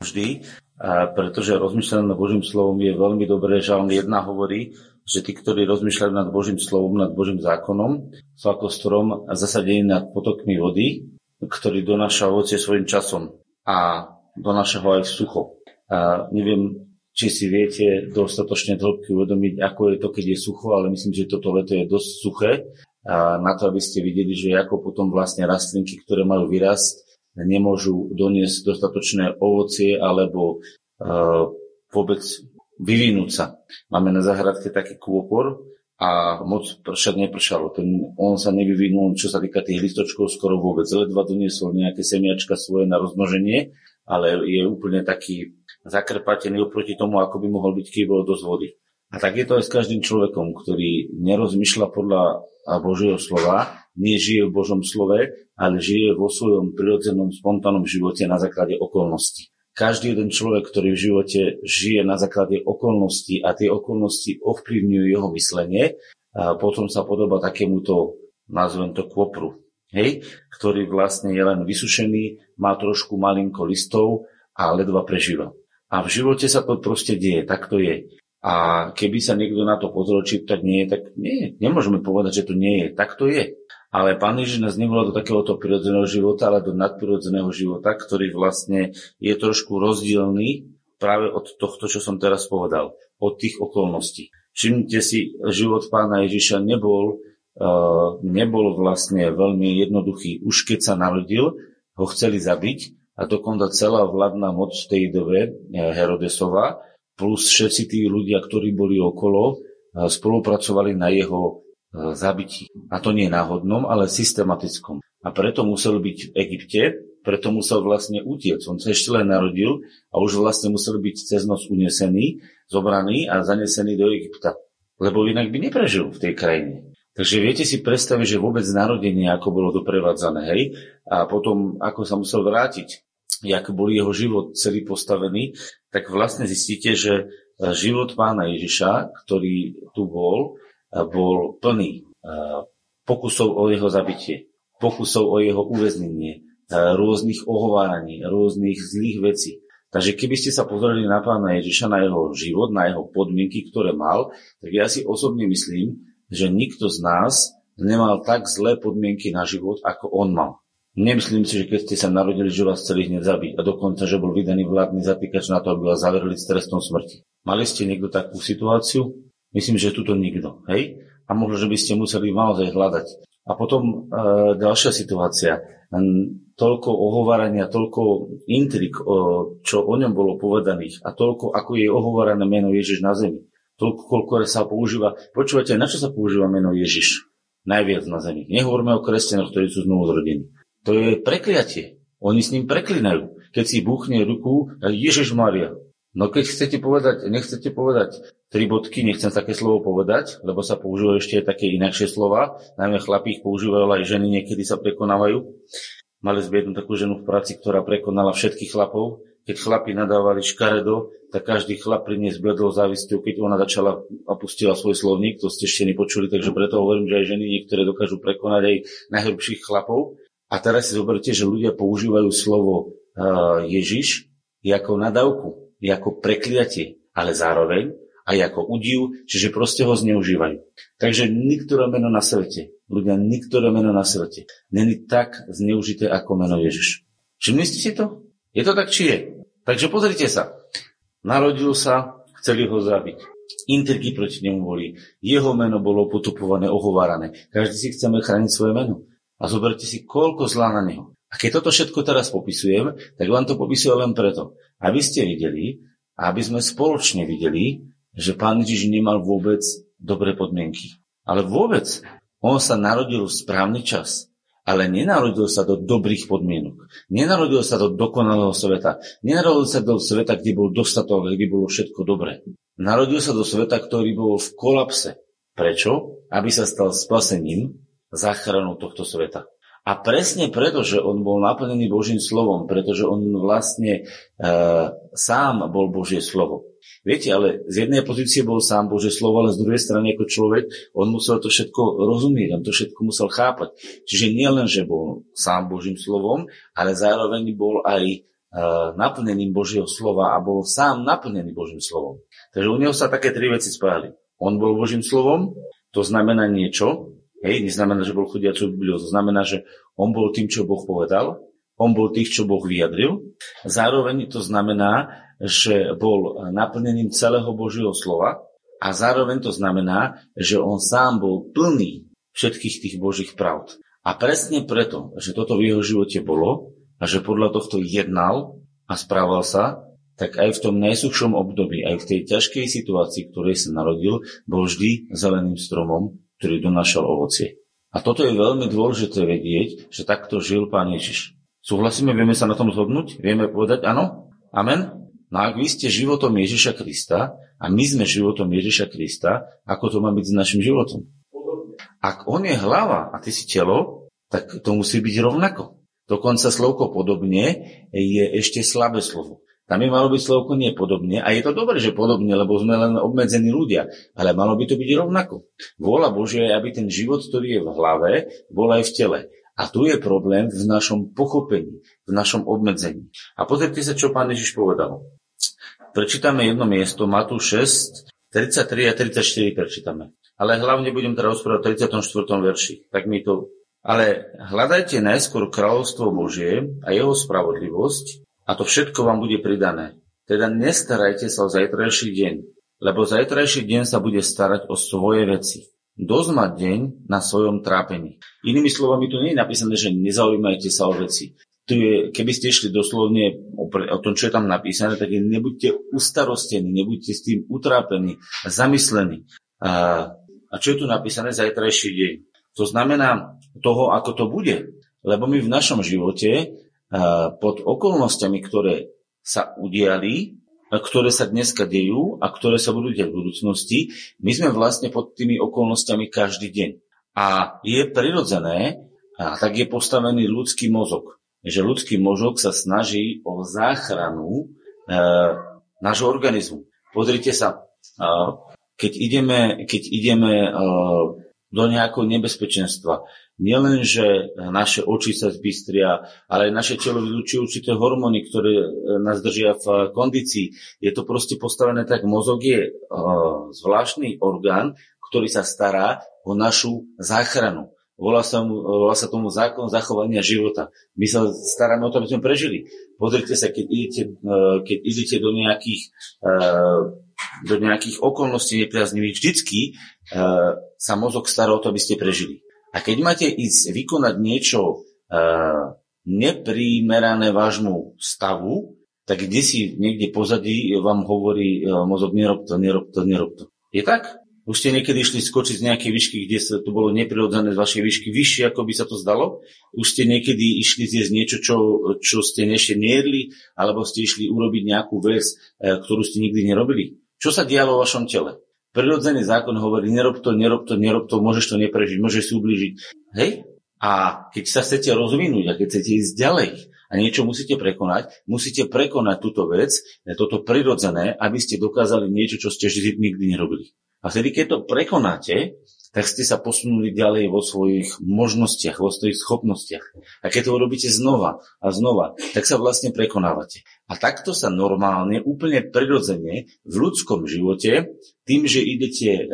vždy, pretože rozmýšľanie nad Božím slovom je veľmi dobré. Žalm 1 hovorí, že tí, ktorí rozmýšľajú nad Božím slovom, nad Božím zákonom, sú ako strom zasadení nad potokmi vody, ktorý donáša ovocie svojim časom a donáša ho aj sucho. A neviem, či si viete dostatočne hĺbky uvedomiť, ako je to, keď je sucho, ale myslím, že toto leto je dosť suché a na to, aby ste videli, že ako potom vlastne rastlinky, ktoré majú vyrast, nemôžu doniesť dostatočné ovocie alebo uh, vôbec vyvinúť sa. Máme na záhradke taký kôpor a moc však nepršalo. Ten, on sa nevyvinul, čo sa týka tých listočkov, skoro vôbec. Ledva doniesol nejaké semiačka svoje na rozmnoženie, ale je úplne taký zakrpatený oproti tomu, ako by mohol byť, keď bolo dosť vody. A tak je to aj s každým človekom, ktorý nerozmýšľa podľa Božieho slova, nie žije v Božom slove, ale žije vo svojom prirodzenom, spontánnom živote na základe okolností. Každý jeden človek, ktorý v živote žije na základe okolností a tie okolnosti ovplyvňujú jeho myslenie, a potom sa podoba takémuto, nazvem to kvopru, hej, ktorý vlastne je len vysušený, má trošku malinko listov a ledva prežíva. A v živote sa to proste deje, tak to je. A keby sa niekto na to pozrel, či tak nie je, tak nie, nemôžeme povedať, že to nie je. Tak to je. Ale Pán Ježiš nás nevolá do takéhoto prirodzeného života, ale do nadprirodzeného života, ktorý vlastne je trošku rozdielný práve od tohto, čo som teraz povedal, od tých okolností. Všimnite si, život pána Ježiša nebol, uh, nebol vlastne veľmi jednoduchý. Už keď sa narodil, ho chceli zabiť a dokonca celá vládna moc v tej dobe eh, Herodesova plus všetci tí ľudia, ktorí boli okolo, spolupracovali na jeho zabití. A to nie náhodnom, ale systematickom. A preto musel byť v Egypte, preto musel vlastne utiec. On sa ešte len narodil a už vlastne musel byť cez noc unesený, zobraný a zanesený do Egypta. Lebo inak by neprežil v tej krajine. Takže viete si predstaviť, že vôbec narodenie, ako bolo doprevádzané, hej? A potom, ako sa musel vrátiť jak bol jeho život celý postavený, tak vlastne zistíte, že e, život pána Ježiša, ktorý tu bol, e, bol plný e, pokusov o jeho zabitie, pokusov o jeho uväznenie, rôznych ohováraní, rôznych zlých vecí. Takže keby ste sa pozreli na pána Ježiša, na jeho život, na jeho podmienky, ktoré mal, tak ja si osobne myslím, že nikto z nás nemal tak zlé podmienky na život, ako on mal. Nemyslím si, že keď ste sa narodili, že vás chceli hneď zabiť a dokonca, že bol vydaný vládny zatýkač na to, aby vás zaverili s trestom smrti. Mali ste niekto takú situáciu? Myslím, že tuto nikto. Hej? A možno, že by ste museli naozaj hľadať. A potom e, ďalšia situácia. Toľko ohovárania, toľko intrik, o, čo o ňom bolo povedaných a toľko, ako je ohovárané meno Ježiš na zemi. Toľko, koľko sa používa. Počúvate, na čo sa používa meno Ježiš? Najviac na zemi. Nehovorme o kresťanoch, ktorí sú znovu zrodení. To je prekliatie. Oni s ním preklinajú. Keď si buchne ruku, Ježiš Maria. No keď chcete povedať, nechcete povedať tri bodky, nechcem také slovo povedať, lebo sa používajú ešte také inakšie slova, najmä chlapí ich používajú, ale aj ženy niekedy sa prekonávajú. Mali sme jednu takú ženu v práci, ktorá prekonala všetkých chlapov. Keď chlapi nadávali škaredo, tak každý chlap pri nej zbledol závisťou, keď ona začala a pustila svoj slovník, to ste ešte nepočuli, takže preto hovorím, že aj ženy niektoré dokážu prekonať aj najhrubších chlapov. A teraz si zoberte, že ľudia používajú slovo uh, Ježiš ako nadávku, ako prekliatie, ale zároveň aj ako udiv, čiže proste ho zneužívajú. Takže niektoré meno na svete, ľudia, niektoré meno na svete, není tak zneužité ako meno Ježiš. Všimli ste si to? Je to tak, či je? Takže pozrite sa. Narodil sa, chceli ho zabiť. Intriky proti nemu boli. Jeho meno bolo potupované, ohovárané. Každý si chceme chrániť svoje meno. A zoberte si, koľko zlá na neho. A keď toto všetko teraz popisujem, tak vám to popisujem len preto, aby ste videli a aby sme spoločne videli, že pán Ježiš nemal vôbec dobré podmienky. Ale vôbec. On sa narodil v správny čas, ale nenarodil sa do dobrých podmienok. Nenarodil sa do dokonalého sveta. Nenarodil sa do sveta, kde bol dostatok, kde bolo všetko dobré. Narodil sa do sveta, ktorý bol v kolapse. Prečo? Aby sa stal spasením záchranu tohto sveta. A presne preto, že on bol naplnený Božím slovom, pretože on vlastne e, sám bol Božie slovo. Viete, ale z jednej pozície bol sám Božie slovo, ale z druhej strany ako človek, on musel to všetko rozumieť, on to všetko musel chápať. Čiže nie len, že bol sám Božím slovom, ale zároveň bol aj naplnením Božieho slova a bol sám naplnený Božím slovom. Takže u neho sa také tri veci spájali. On bol Božím slovom, to znamená niečo, hej, neznamená, že bol chudiacou Bibliou, to znamená, že on bol tým, čo Boh povedal, on bol tých, čo Boh vyjadril. Zároveň to znamená, že bol naplnením celého Božieho slova a zároveň to znamená, že on sám bol plný všetkých tých Božích pravd. A presne preto, že toto v jeho živote bolo, a že podľa tohto jednal a správal sa, tak aj v tom najsuchšom období, aj v tej ťažkej situácii, ktorej sa narodil, bol vždy zeleným stromom, ktorý donášal ovocie. A toto je veľmi dôležité vedieť, že takto žil Pán Ježiš. Súhlasíme, vieme sa na tom zhodnúť? Vieme povedať áno? Amen? No ak vy ste životom Ježiša Krista a my sme životom Ježiša Krista, ako to má byť s našim životom? Ak on je hlava a ty si telo, tak to musí byť rovnako. Dokonca slovko podobne je ešte slabé slovo. Tam je malo byť slovko nie podobne a je to dobré, že podobne, lebo sme len obmedzení ľudia, ale malo by to byť rovnako. Vôľa Božia je, aby ten život, ktorý je v hlave, bol aj v tele. A tu je problém v našom pochopení, v našom obmedzení. A pozrite sa, čo pán Ježiš povedal. Prečítame jedno miesto, Matúš 6, 33 a 34 prečítame. Ale hlavne budem teraz rozprávať v 34. verši. Tak mi to ale hľadajte najskôr kráľovstvo Božie a jeho spravodlivosť a to všetko vám bude pridané. Teda nestarajte sa o zajtrajší deň, lebo zajtrajší deň sa bude starať o svoje veci. Dosť má deň na svojom trápení. Inými slovami, tu nie je napísané, že nezaujímajte sa o veci. Tu je, keby ste išli doslovne o, o tom, čo je tam napísané, tak nebuďte ustarostení, nebuďte s tým utrápení, zamyslení. A, a čo je tu napísané? Zajtrajší deň. To znamená toho, ako to bude. Lebo my v našom živote pod okolnostiami, ktoré sa udiali, ktoré sa dneska dejú a ktoré sa budú diať v budúcnosti, my sme vlastne pod tými okolnostiami každý deň. A je prirodzené, a tak je postavený ľudský mozog. Že ľudský mozog sa snaží o záchranu e, nášho organizmu. Pozrite sa, e, keď ideme, keď ideme e, do nejakého nebezpečenstva. Nielen, že naše oči sa zbystria, ale aj naše telo vylúči určité hormóny, ktoré e, nás držia v kondícii. Je to proste postavené tak, mozog je uh, zvláštny orgán, ktorý sa stará o našu záchranu. Volá sa, volá sa tomu zákon zachovania života. My sa staráme o to, aby sme prežili. Pozrite sa, keď idete, uh, keď idete do nejakých uh, do nejakých okolností nepriaznivých, vždycky uh, sa mozog stará o to, aby ste prežili. A keď máte ísť vykonať niečo uh, neprimerané vášmu stavu, tak kde si niekde pozadí vám hovorí uh, mozog nerob to, nerob to, nerob to. Je tak? Už ste niekedy išli skočiť z nejakej výšky, kde sa to bolo neprirodzené z vašej výšky vyššie, ako by sa to zdalo? Už ste niekedy išli zjesť niečo, čo, čo ste ešte nejedli, alebo ste išli urobiť nejakú vec, ktorú ste nikdy nerobili? Čo sa dialo vo vašom tele? Prirodzený zákon hovorí, nerob to, nerob to, nerob to, môžeš to neprežiť, môžeš si ublížiť. Hej? A keď sa chcete rozvinúť a keď chcete ísť ďalej a niečo musíte prekonať, musíte prekonať túto vec, toto prirodzené, aby ste dokázali niečo, čo ste nikdy nerobili. A vtedy, keď to prekonáte, tak ste sa posunuli ďalej vo svojich možnostiach, vo svojich schopnostiach. A keď to urobíte znova a znova, tak sa vlastne prekonávate. A takto sa normálne, úplne prirodzene v ľudskom živote, tým, že idete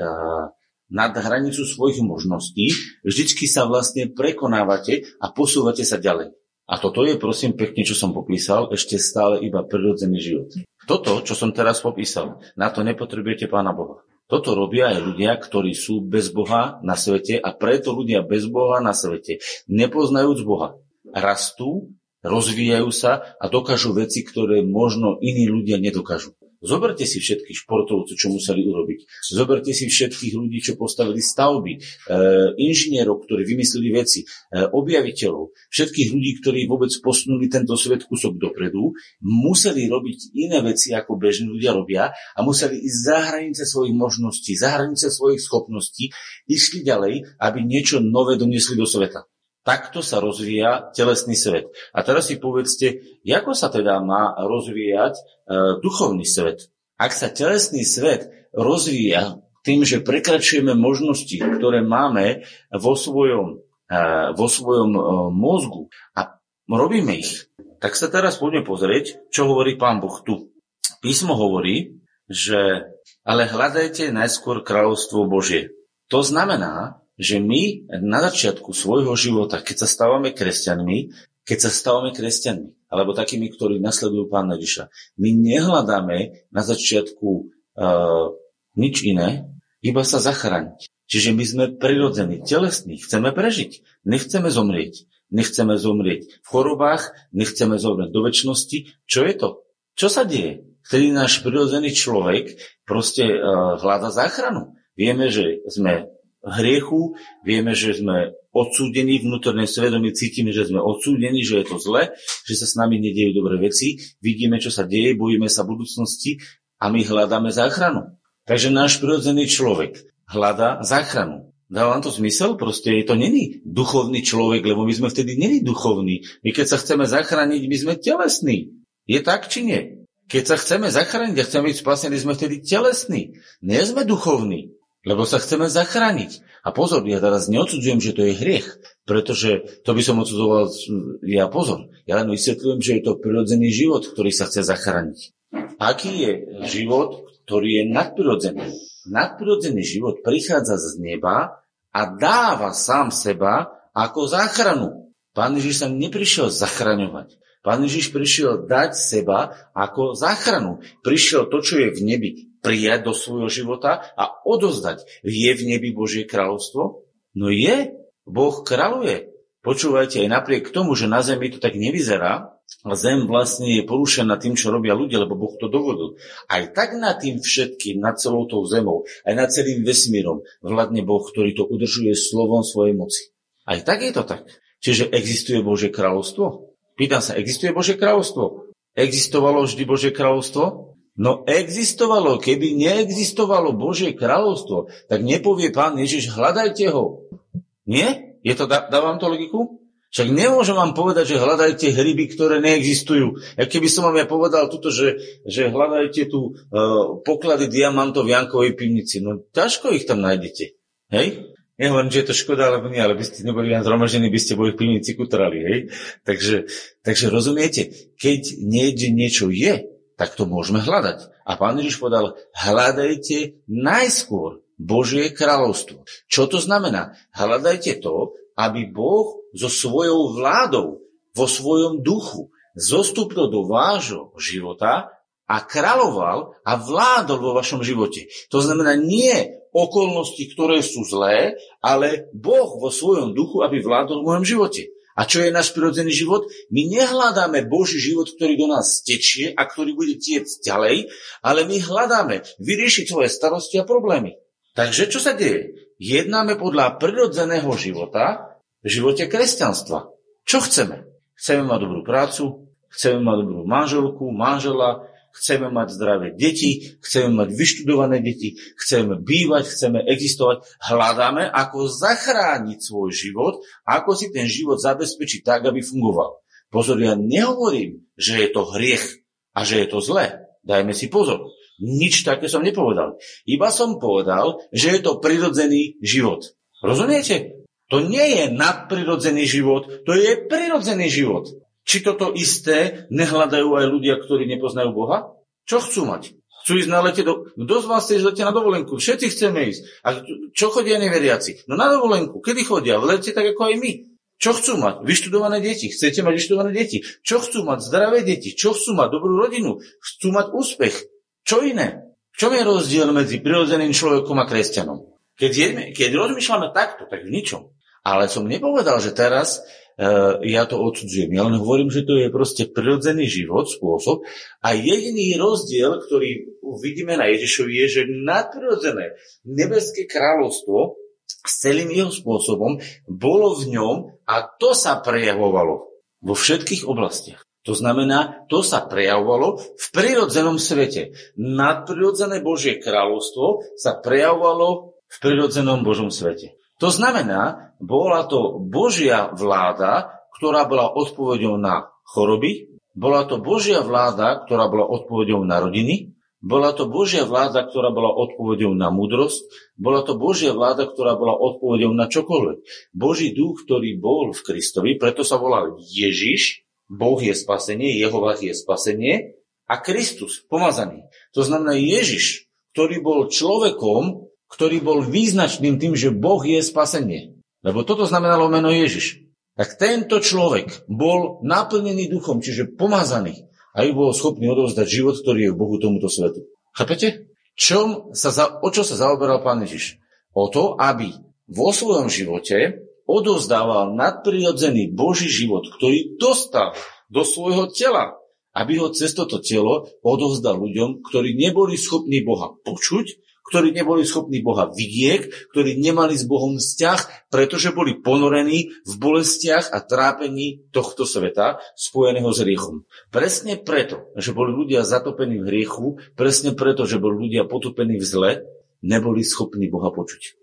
nad hranicu svojich možností, vždycky sa vlastne prekonávate a posúvate sa ďalej. A toto je, prosím, pekne, čo som popísal, ešte stále iba prirodzený život. Toto, čo som teraz popísal, na to nepotrebujete Pána Boha. Toto robia aj ľudia, ktorí sú bez Boha na svete a preto ľudia bez Boha na svete, nepoznajúc Boha, rastú, rozvíjajú sa a dokážu veci, ktoré možno iní ľudia nedokážu. Zoberte si všetkých športovcov, čo museli urobiť. Zoberte si všetkých ľudí, čo postavili stavby, e, inžinierov, ktorí vymysleli veci, e, objaviteľov, všetkých ľudí, ktorí vôbec posunuli tento svet kusok dopredu, museli robiť iné veci, ako bežní ľudia robia a museli ísť za hranice svojich možností, za hranice svojich schopností, išli ďalej, aby niečo nové doniesli do sveta. Takto sa rozvíja telesný svet. A teraz si povedzte, ako sa teda má rozvíjať e, duchovný svet. Ak sa telesný svet rozvíja tým, že prekračujeme možnosti, ktoré máme vo svojom, e, vo svojom e, mozgu a robíme ich, tak sa teraz poďme pozrieť, čo hovorí pán Boh tu. Písmo hovorí, že ale hľadajte najskôr kráľovstvo Božie. To znamená, že my na začiatku svojho života, keď sa stávame kresťanmi, keď sa stávame kresťanmi, alebo takými, ktorí nasledujú pána Ježiša, my nehľadáme na začiatku uh, nič iné, iba sa zachrániť. Čiže my sme prirodzení, telesní, chceme prežiť, nechceme zomrieť. Nechceme zomrieť v chorobách, nechceme zomrieť do väčšnosti. Čo je to? Čo sa deje? Vtedy náš prirodzený človek proste uh, hľada záchranu. Vieme, že sme hriechu, vieme, že sme odsúdení, vnútorné svedomie cítime, že sme odsúdení, že je to zle, že sa s nami nediejú dobré veci, vidíme, čo sa deje, bojíme sa budúcnosti a my hľadáme záchranu. Takže náš prirodzený človek hľadá záchranu. Dáva vám to zmysel? Proste je to není duchovný človek, lebo my sme vtedy není duchovní. My keď sa chceme zachrániť, my sme telesní. Je tak či nie? Keď sa chceme zachrániť a chceme byť spasení, sme vtedy telesní. Nie sme duchovní, lebo sa chceme zachrániť. A pozor, ja teraz neodsudzujem, že to je hriech, pretože to by som odsudzoval, ja pozor, ja len vysvetľujem, že je to prirodzený život, ktorý sa chce zachrániť. Aký je život, ktorý je nadprirodzený? nadprirodzený život prichádza z neba a dáva sám seba ako záchranu. Pán Ježiš sa neprišiel zachraňovať. Pán Ježiš prišiel dať seba ako záchranu. Prišiel to, čo je v nebi, prijať do svojho života a odozdať. Je v nebi Božie kráľovstvo? No je. Boh kráľuje. Počúvajte, aj napriek tomu, že na zemi to tak nevyzerá, zem vlastne je porušená tým, čo robia ľudia, lebo Boh to dovolil. Aj tak nad tým všetkým, nad celou tou zemou, aj nad celým vesmírom vládne Boh, ktorý to udržuje slovom svojej moci. Aj tak je to tak. Čiže existuje Božie kráľovstvo? Pýtam sa, existuje Božie kráľovstvo? Existovalo vždy Božie kráľovstvo? No existovalo. Keby neexistovalo Božie kráľovstvo, tak nepovie pán Ježiš, hľadajte ho. Nie? Je to, dávam to logiku? Však nemôžem vám povedať, že hľadajte hryby, ktoré neexistujú. A keby som vám ja povedal tuto, že, že hľadajte tu uh, poklady diamantov v Jankovej pivnici, no ťažko ich tam nájdete. Hej? Nehovorím, že je to škoda, alebo nie, ale by ste neboli len zhromaždení, by ste boli v pivnici kutrali. Hej? Takže, takže rozumiete, keď niekde niečo je, tak to môžeme hľadať. A pán Ježiš povedal, hľadajte najskôr Božie kráľovstvo. Čo to znamená? Hľadajte to, aby Boh so svojou vládou, vo svojom duchu zostúpil do vášho života a kráľoval a vládol vo vašom živote. To znamená nie okolnosti, ktoré sú zlé, ale Boh vo svojom duchu, aby vládol v mojom živote. A čo je náš prirodzený život? My nehľadáme Boží život, ktorý do nás tečie a ktorý bude tiec ďalej, ale my hľadáme vyriešiť svoje starosti a problémy. Takže čo sa deje? jednáme podľa prirodzeného života v živote kresťanstva. Čo chceme? Chceme mať dobrú prácu, chceme mať dobrú manželku, manžela, chceme mať zdravé deti, chceme mať vyštudované deti, chceme bývať, chceme existovať. Hľadáme, ako zachrániť svoj život, ako si ten život zabezpečiť tak, aby fungoval. Pozor, ja nehovorím, že je to hriech a že je to zlé. Dajme si pozor. Nič také som nepovedal. Iba som povedal, že je to prirodzený život. Rozumiete? To nie je nadprirodzený život, to je prirodzený život. Či toto isté nehľadajú aj ľudia, ktorí nepoznajú Boha? Čo chcú mať? Chcú ísť na lete do... Kto z vás chce ísť na dovolenku? Všetci chceme ísť. A čo chodia neveriaci? No na dovolenku. Kedy chodia? V lete tak ako aj my. Čo chcú mať? Vyštudované deti. Chcete mať vyštudované deti? Čo chcú mať? Zdravé deti. Čo chcú mať? Dobrú rodinu. Chcú mať úspech. Čo iné? V čom je rozdiel medzi prirodzeným človekom a kresťanom? Keď, jedme, keď rozmýšľame takto, tak v ničom. Ale som nepovedal, že teraz ja to odsudzujem. Ja len hovorím, že to je proste prirodzený život, spôsob. A jediný rozdiel, ktorý vidíme na Ježišovi, je, že nadprirodzené nebeské kráľovstvo s celým jeho spôsobom bolo v ňom a to sa prejavovalo vo všetkých oblastiach. To znamená, to sa prejavovalo v prirodzenom svete. Nadprirodzené Božie kráľovstvo sa prejavovalo v prirodzenom Božom svete. To znamená, bola to Božia vláda, ktorá bola odpovedou na choroby, bola to Božia vláda, ktorá bola odpovedou na rodiny, bola to Božia vláda, ktorá bola odpovedou na múdrosť, bola to Božia vláda, ktorá bola odpovedou na čokoľvek. Boží duch, ktorý bol v Kristovi, preto sa volal Ježiš, Boh je spasenie, Jehovah je spasenie a Kristus, pomazaný. To znamená Ježiš, ktorý bol človekom, ktorý bol význačným tým, že Boh je spasenie. Lebo toto znamenalo meno Ježiš. Tak tento človek bol naplnený duchom, čiže pomazaný, aby bol schopný odovzdať život, ktorý je v Bohu tomuto svetu. Chápete? Čom sa za, o čo sa zaoberal pán Ježiš? O to, aby vo svojom živote odovzdával nadprirodzený Boží život, ktorý dostal do svojho tela, aby ho cez toto telo odovzdal ľuďom, ktorí neboli schopní Boha počuť, ktorí neboli schopní Boha vidieť, ktorí nemali s Bohom vzťah, pretože boli ponorení v bolestiach a trápení tohto sveta spojeného s hriechom. Presne preto, že boli ľudia zatopení v hriechu, presne preto, že boli ľudia potopení v zle, neboli schopní Boha počuť.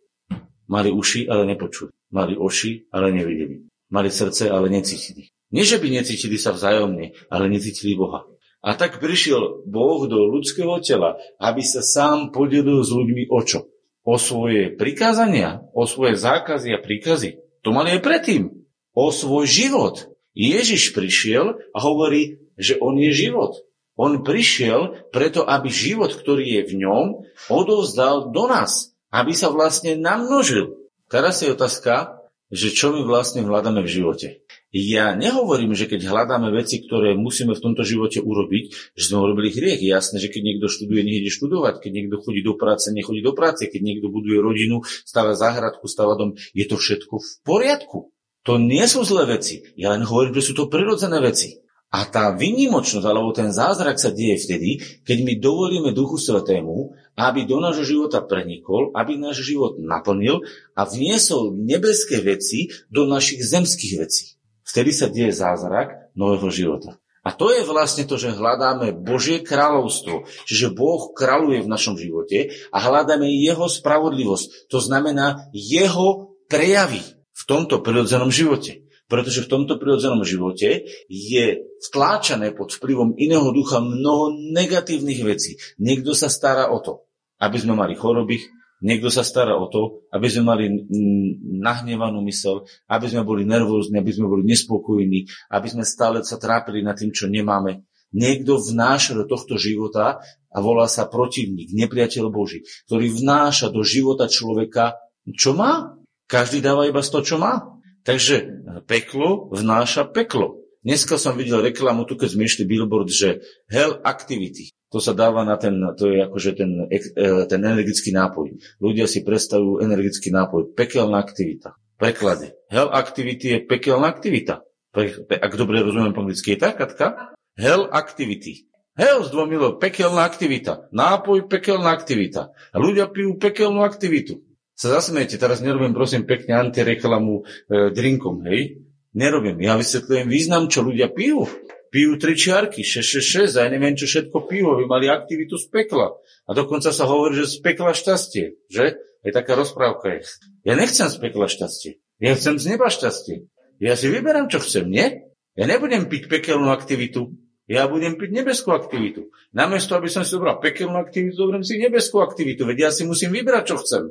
Mali uši, ale nepočuli. Mali oši, ale nevideli. Mali srdce, ale necítili. Nie, že by necítili sa vzájomne, ale necítili Boha. A tak prišiel Boh do ľudského tela, aby sa sám podelil s ľuďmi o čo? O svoje prikázania, o svoje zákazy a príkazy. To mali aj predtým. O svoj život. Ježiš prišiel a hovorí, že on je život. On prišiel preto, aby život, ktorý je v ňom, odovzdal do nás aby sa vlastne namnožil. Teraz je otázka, že čo my vlastne hľadáme v živote. Ja nehovorím, že keď hľadáme veci, ktoré musíme v tomto živote urobiť, že sme urobili hriech. Je jasné, že keď niekto študuje, nech študovať, keď niekto chodí do práce, nechodí do práce, keď niekto buduje rodinu, stáva záhradku, stáva dom, je to všetko v poriadku. To nie sú zlé veci. Ja len hovorím, že sú to prirodzené veci. A tá vynimočnosť alebo ten zázrak sa deje vtedy, keď my dovolíme Duchu Svetému, aby do nášho života prenikol, aby náš život naplnil a vniesol nebeské veci do našich zemských vecí. Vtedy sa deje zázrak nového života. A to je vlastne to, že hľadáme Božie kráľovstvo, čiže Boh kráľuje v našom živote a hľadáme Jeho spravodlivosť. To znamená Jeho prejavy v tomto prirodzenom živote pretože v tomto prirodzenom živote je vtláčané pod vplyvom iného ducha mnoho negatívnych vecí. Niekto sa stará o to, aby sme mali choroby, niekto sa stará o to, aby sme mali nahnevanú mysel, aby sme boli nervózni, aby sme boli nespokojní, aby sme stále sa trápili nad tým, čo nemáme. Niekto vnáša do tohto života a volá sa protivník, nepriateľ Boží, ktorý vnáša do života človeka, čo má? Každý dáva iba z toho, čo má. Takže peklo vnáša peklo. Dneska som videl reklamu, tu keď sme išli billboard, že hell activity. To sa dáva na ten, to je akože ten, e, ten energický nápoj. Ľudia si predstavujú energický nápoj. Pekelná aktivita. Preklade. Hell activity je pekelná aktivita. Ak dobre rozumiem po anglicky, je tak, Katka? Hell activity. Hell zdvomilo, pekelná aktivita. Nápoj, pekelná aktivita. A ľudia pijú pekelnú aktivitu sa zasmejete, teraz nerobím prosím pekne antireklamu e, drinkom, hej? Nerobím. Ja vysvetľujem význam, čo ľudia pijú. Pijú tri čiarky, 666, aj neviem, čo všetko pijú, aby mali aktivitu z pekla. A dokonca sa hovorí, že z pekla šťastie, že? Je taká rozprávka. Je. Ja nechcem z pekla šťastie. Ja chcem z neba šťastie. Ja si vyberám, čo chcem, nie? Ja nebudem piť pekelnú aktivitu, ja budem piť nebeskú aktivitu. Namiesto, aby som si zobral pekelnú aktivitu, zoberiem si nebeskú aktivitu, veď ja si musím vybrať, čo chcem.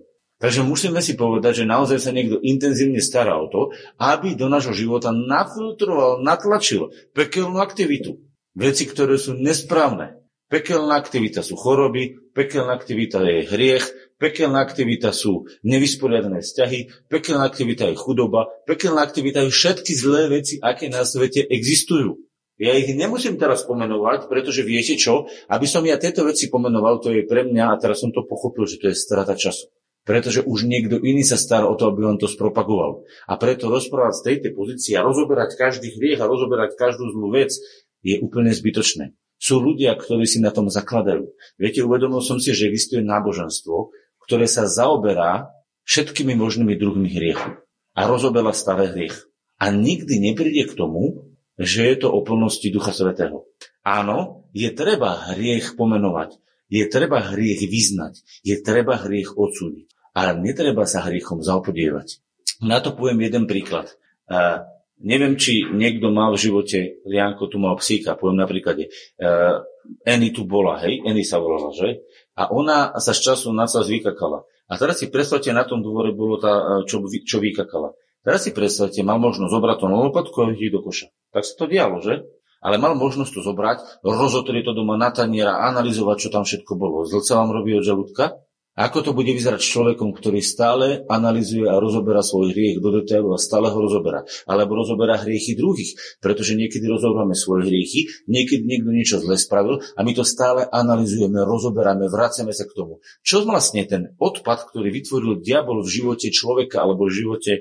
Takže musíme si povedať, že naozaj sa niekto intenzívne stará o to, aby do nášho života nafiltroval, natlačil pekelnú aktivitu. Veci, ktoré sú nesprávne. Pekelná aktivita sú choroby, pekelná aktivita je hriech, pekelná aktivita sú nevysporiadané vzťahy, pekelná aktivita je chudoba, pekelná aktivita je všetky zlé veci, aké na svete existujú. Ja ich nemusím teraz pomenovať, pretože viete čo? Aby som ja tieto veci pomenoval, to je pre mňa, a teraz som to pochopil, že to je strata času pretože už niekto iný sa stará o to, aby on to spropagoval. A preto rozprávať z tejto pozície a rozoberať každý hriech a rozoberať každú zlú vec je úplne zbytočné. Sú ľudia, ktorí si na tom zakladajú. Viete, uvedomil som si, že existuje náboženstvo, ktoré sa zaoberá všetkými možnými druhmi hriechu a rozoberá staré hriech. A nikdy nepríde k tomu, že je to o plnosti Ducha Svetého. Áno, je treba hriech pomenovať, je treba hriech vyznať, je treba hriech odsúdiť ale netreba sa hriechom zaopodievať. Na to poviem jeden príklad. Uh, neviem, či niekto mal v živote, Lianko tu mal psíka, poviem na príklade, uh, Eny tu bola, hej, Eny sa volala, že? A ona sa z času na čas vykakala. A teraz si predstavte, na tom dvore bolo tá, čo, čo vykakala. Teraz si predstavte, mal možnosť zobrať to na lopatku a do koša. Tak sa to dialo, že? Ale mal možnosť to zobrať, rozotrieť to doma na taniera, analyzovať, čo tam všetko bolo. Zlce vám robí od žalúdka? Ako to bude vyzerať s človekom, ktorý stále analizuje a rozoberá svoj hriech do detailu a stále ho rozoberá? Alebo rozoberá hriechy druhých, pretože niekedy rozoberáme svoje hriechy, niekedy niekto niečo zle spravil a my to stále analizujeme, rozoberáme, vraciame sa k tomu. Čo vlastne ten odpad, ktorý vytvoril diabol v živote človeka alebo v živote e,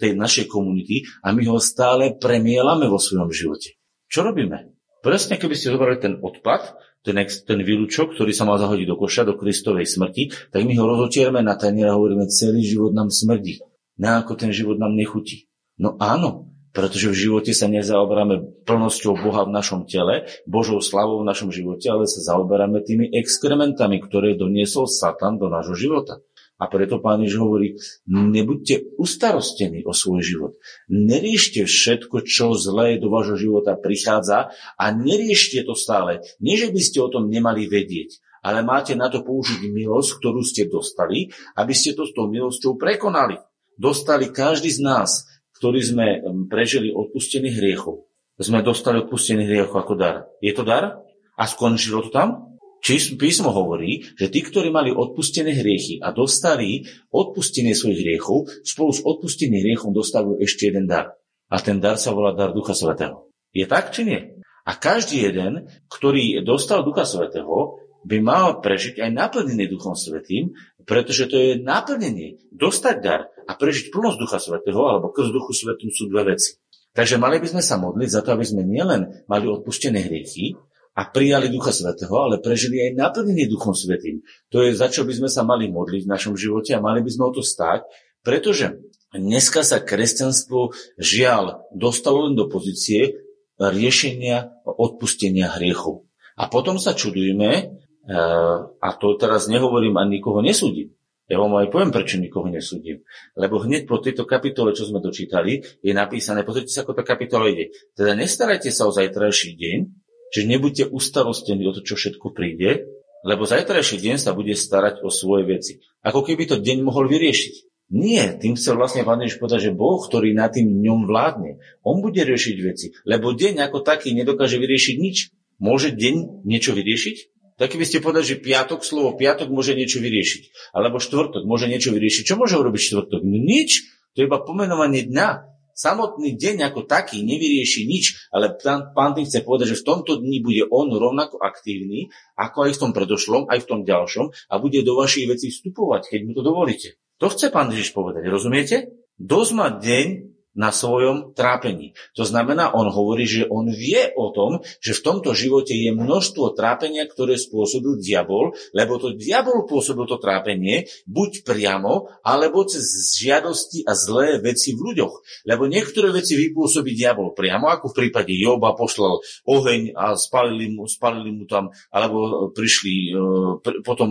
tej našej komunity a my ho stále premielame vo svojom živote? Čo robíme? Presne keby ste zobrali ten odpad, ten, ten výlučok, ktorý sa má zahodiť do koša, do Kristovej smrti, tak my ho rozotierme na tanier a hovoríme, celý život nám smrdí. Na ako ten život nám nechutí. No áno, pretože v živote sa nezaoberáme plnosťou Boha v našom tele, Božou slavou v našom živote, ale sa zaoberáme tými exkrementami, ktoré doniesol Satan do nášho života. A preto pán Ježiš hovorí, nebuďte ustarostení o svoj život. Neriešte všetko, čo zlé do vášho života prichádza a neriešte to stále. Nie, že by ste o tom nemali vedieť, ale máte na to použiť milosť, ktorú ste dostali, aby ste to s tou milosťou prekonali. Dostali každý z nás, ktorí sme prežili odpustených hriechov. Sme dostali odpustených hriechov ako dar. Je to dar? A skončilo to tam? Či písmo hovorí, že tí, ktorí mali odpustené hriechy a dostali odpustenie svojich hriechov, spolu s odpusteným hriechom dostávajú ešte jeden dar. A ten dar sa volá dar Ducha Svetého. Je tak, či nie? A každý jeden, ktorý dostal Ducha Svetého, by mal prežiť aj naplnenie Duchom Svetým, pretože to je naplnenie. Dostať dar a prežiť plnosť Ducha Svetého alebo krz Duchu Svetom sú dve veci. Takže mali by sme sa modliť za to, aby sme nielen mali odpustené hriechy, a prijali Ducha Svetého, ale prežili aj naplnenie Duchom Svetým. To je, za čo by sme sa mali modliť v našom živote a mali by sme o to stáť, pretože dneska sa kresťanstvo žiaľ dostalo len do pozície riešenia odpustenia hriechov. A potom sa čudujeme, e, a to teraz nehovorím a nikoho nesúdim, ja vám aj poviem, prečo nikoho nesúdim. Lebo hneď po tejto kapitole, čo sme dočítali, je napísané, pozrite sa, ako tá kapitola ide. Teda nestarajte sa o zajtrajší deň, Čiže nebuďte ustarostení o to, čo všetko príde, lebo zajtrajší deň sa bude starať o svoje veci. Ako keby to deň mohol vyriešiť. Nie, tým chcel vlastne Pán Ježiš povedať, že Boh, ktorý na tým ňom vládne, on bude riešiť veci. Lebo deň ako taký nedokáže vyriešiť nič. Môže deň niečo vyriešiť? Tak keby ste povedali, že piatok, slovo piatok môže niečo vyriešiť. Alebo štvrtok môže niečo vyriešiť. Čo môže urobiť štvrtok? No nič. To je iba pomenovanie dňa samotný deň ako taký nevyrieši nič, ale pán, pán tým chce povedať, že v tomto dni bude on rovnako aktívny, ako aj v tom predošlom, aj v tom ďalšom a bude do vašich vecí vstupovať, keď mu to dovolíte. To chce pán Ježiš povedať, rozumiete? Dosť má deň na svojom trápení. To znamená, on hovorí, že on vie o tom, že v tomto živote je množstvo trápenia, ktoré spôsobil diabol, lebo to diabol pôsobil to trápenie buď priamo, alebo cez žiadosti a zlé veci v ľuďoch. Lebo niektoré veci vypôsobí diabol priamo, ako v prípade Joba poslal oheň a spalili mu, spalili mu tam, alebo prišli, e, pr- potom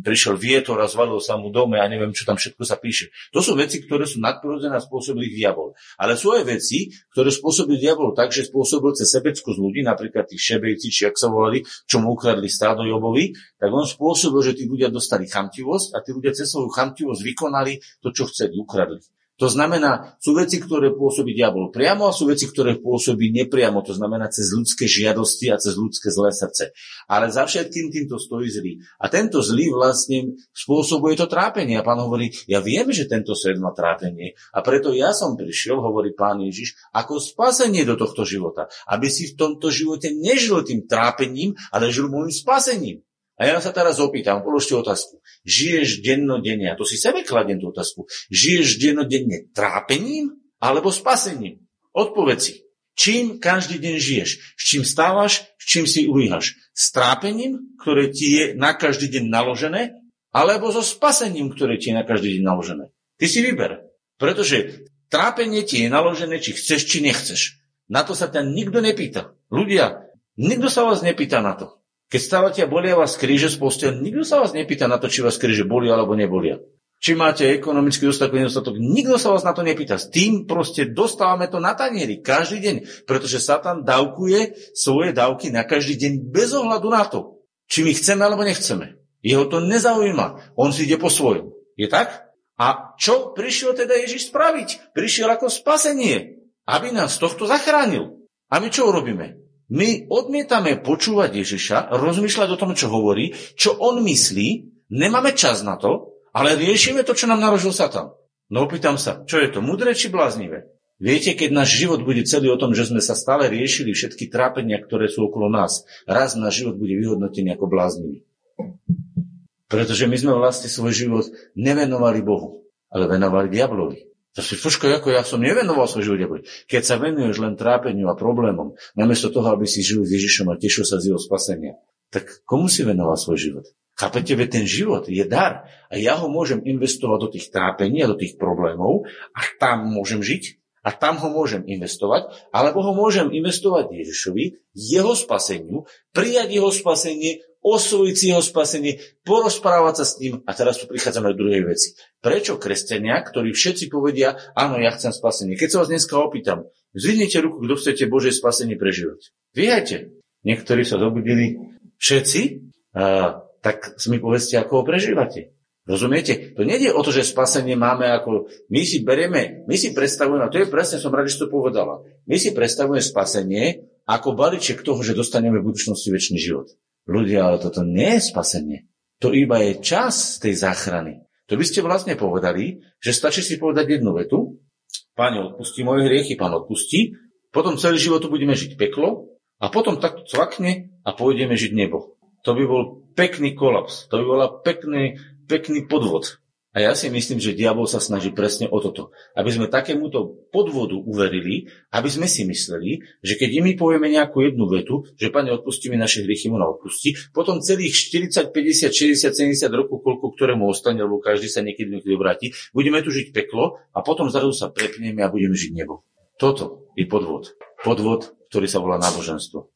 prišiel vietor a zvalil sa mu dome a neviem, čo tam všetko sa píše. To sú veci, ktoré sú nadprirodzené a spôsobili diabol. Ale sú aj veci, ktoré spôsobil diabol tak, že spôsobil cez sebeckosť ľudí, napríklad tí šebejci, či ak sa volali, čo mu ukradli stádo Jobovi, tak on spôsobil, že tí ľudia dostali chamtivosť a tí ľudia cez svoju chamtivosť vykonali to, čo chceli, ukradli. To znamená, sú veci, ktoré pôsobí diabol priamo a sú veci, ktoré pôsobí nepriamo, to znamená cez ľudské žiadosti a cez ľudské zlé srdce. Ale za všetkým týmto stojí zlý. A tento zlý vlastne spôsobuje to trápenie. A pán hovorí, ja viem, že tento svet má trápenie a preto ja som prišiel, hovorí pán Ježiš, ako spasenie do tohto života. Aby si v tomto živote nežil tým trápením, ale žil môjim spasením. A ja sa teraz opýtam, položte otázku. Žiješ dennodenne, a to si sebe kladiem tú otázku, žiješ dennodenne trápením alebo spasením? Odpovedz si. Čím každý deň žiješ? S čím stávaš? S čím si uvíhaš? S trápením, ktoré ti je na každý deň naložené? Alebo so spasením, ktoré ti je na každý deň naložené? Ty si vyber. Pretože trápenie ti je naložené, či chceš, či nechceš. Na to sa ťa nikto nepýta. Ľudia, nikto sa vás nepýta na to. Keď stávate a bolia vás kríže z postel, nikto sa vás nepýta na to, či vás kríže boli alebo nebolia. Či máte ekonomický dostatok, nedostatok, nikto sa vás na to nepýta. S tým proste dostávame to na tanieri každý deň, pretože Satan dávkuje svoje dávky na každý deň bez ohľadu na to, či my chceme alebo nechceme. Jeho to nezaujíma. On si ide po svojom. Je tak? A čo prišiel teda Ježiš spraviť? Prišiel ako spasenie, aby nás tohto zachránil. A my čo urobíme? My odmietame počúvať Ježiša, rozmýšľať o tom, čo hovorí, čo on myslí, nemáme čas na to, ale riešime to, čo nám narožil Satan. No opýtam sa, čo je to, mudré či bláznivé? Viete, keď náš život bude celý o tom, že sme sa stále riešili všetky trápenia, ktoré sú okolo nás, raz náš život bude vyhodnotený ako bláznivý. Pretože my sme vlastne svoj život nevenovali Bohu, ale venovali diablovi. Si počkaj, ako ja som nevenoval svoj život diablovi. Keď sa venuješ len trápeniu a problémom, namiesto toho, aby si žil s Ježišom a tešil sa z jeho spasenia, tak komu si venoval svoj život? Chápete, veď ten život je dar a ja ho môžem investovať do tých trápení a do tých problémov a tam môžem žiť a tam ho môžem investovať, alebo ho môžem investovať Ježišovi, jeho spaseniu, prijať jeho spasenie, si jeho spasenie, porozprávať sa s ním a teraz tu prichádzame do druhej veci. Prečo kresťania, ktorí všetci povedia, áno, ja chcem spasenie. Keď sa vás dneska opýtam, zvidnite ruku, kto chcete Bože spasenie prežívať. Viete, niektorí sa dobudili, všetci, a tak mi povedzte, ako ho prežívate. Rozumiete? To nie je o to, že spasenie máme ako... My si berieme, my si predstavujeme, a to je presne, som rád, že to povedala, my si predstavujeme spasenie ako balíček toho, že dostaneme v budúcnosti väčší život. Ľudia, ale toto nie je spasenie. To iba je čas tej záchrany. To by ste vlastne povedali, že stačí si povedať jednu vetu, Pane, odpustí moje hriechy, Pán odpustí, potom celý život tu budeme žiť peklo a potom takto cvakne a pôjdeme žiť nebo. To by bol pekný kolaps. To by bola pekný, pekný podvod. A ja si myslím, že diabol sa snaží presne o toto. Aby sme takémuto podvodu uverili, aby sme si mysleli, že keď my povieme nejakú jednu vetu, že Pane, odpustí mi naše hriechy, mu na odpustí, potom celých 40, 50, 60, 70 rokov, koľko ktorému ostane, lebo každý sa niekedy niekedy obráti, budeme tu žiť peklo a potom zrazu sa prepneme a budeme žiť nebo. Toto je podvod. Podvod, ktorý sa volá náboženstvo.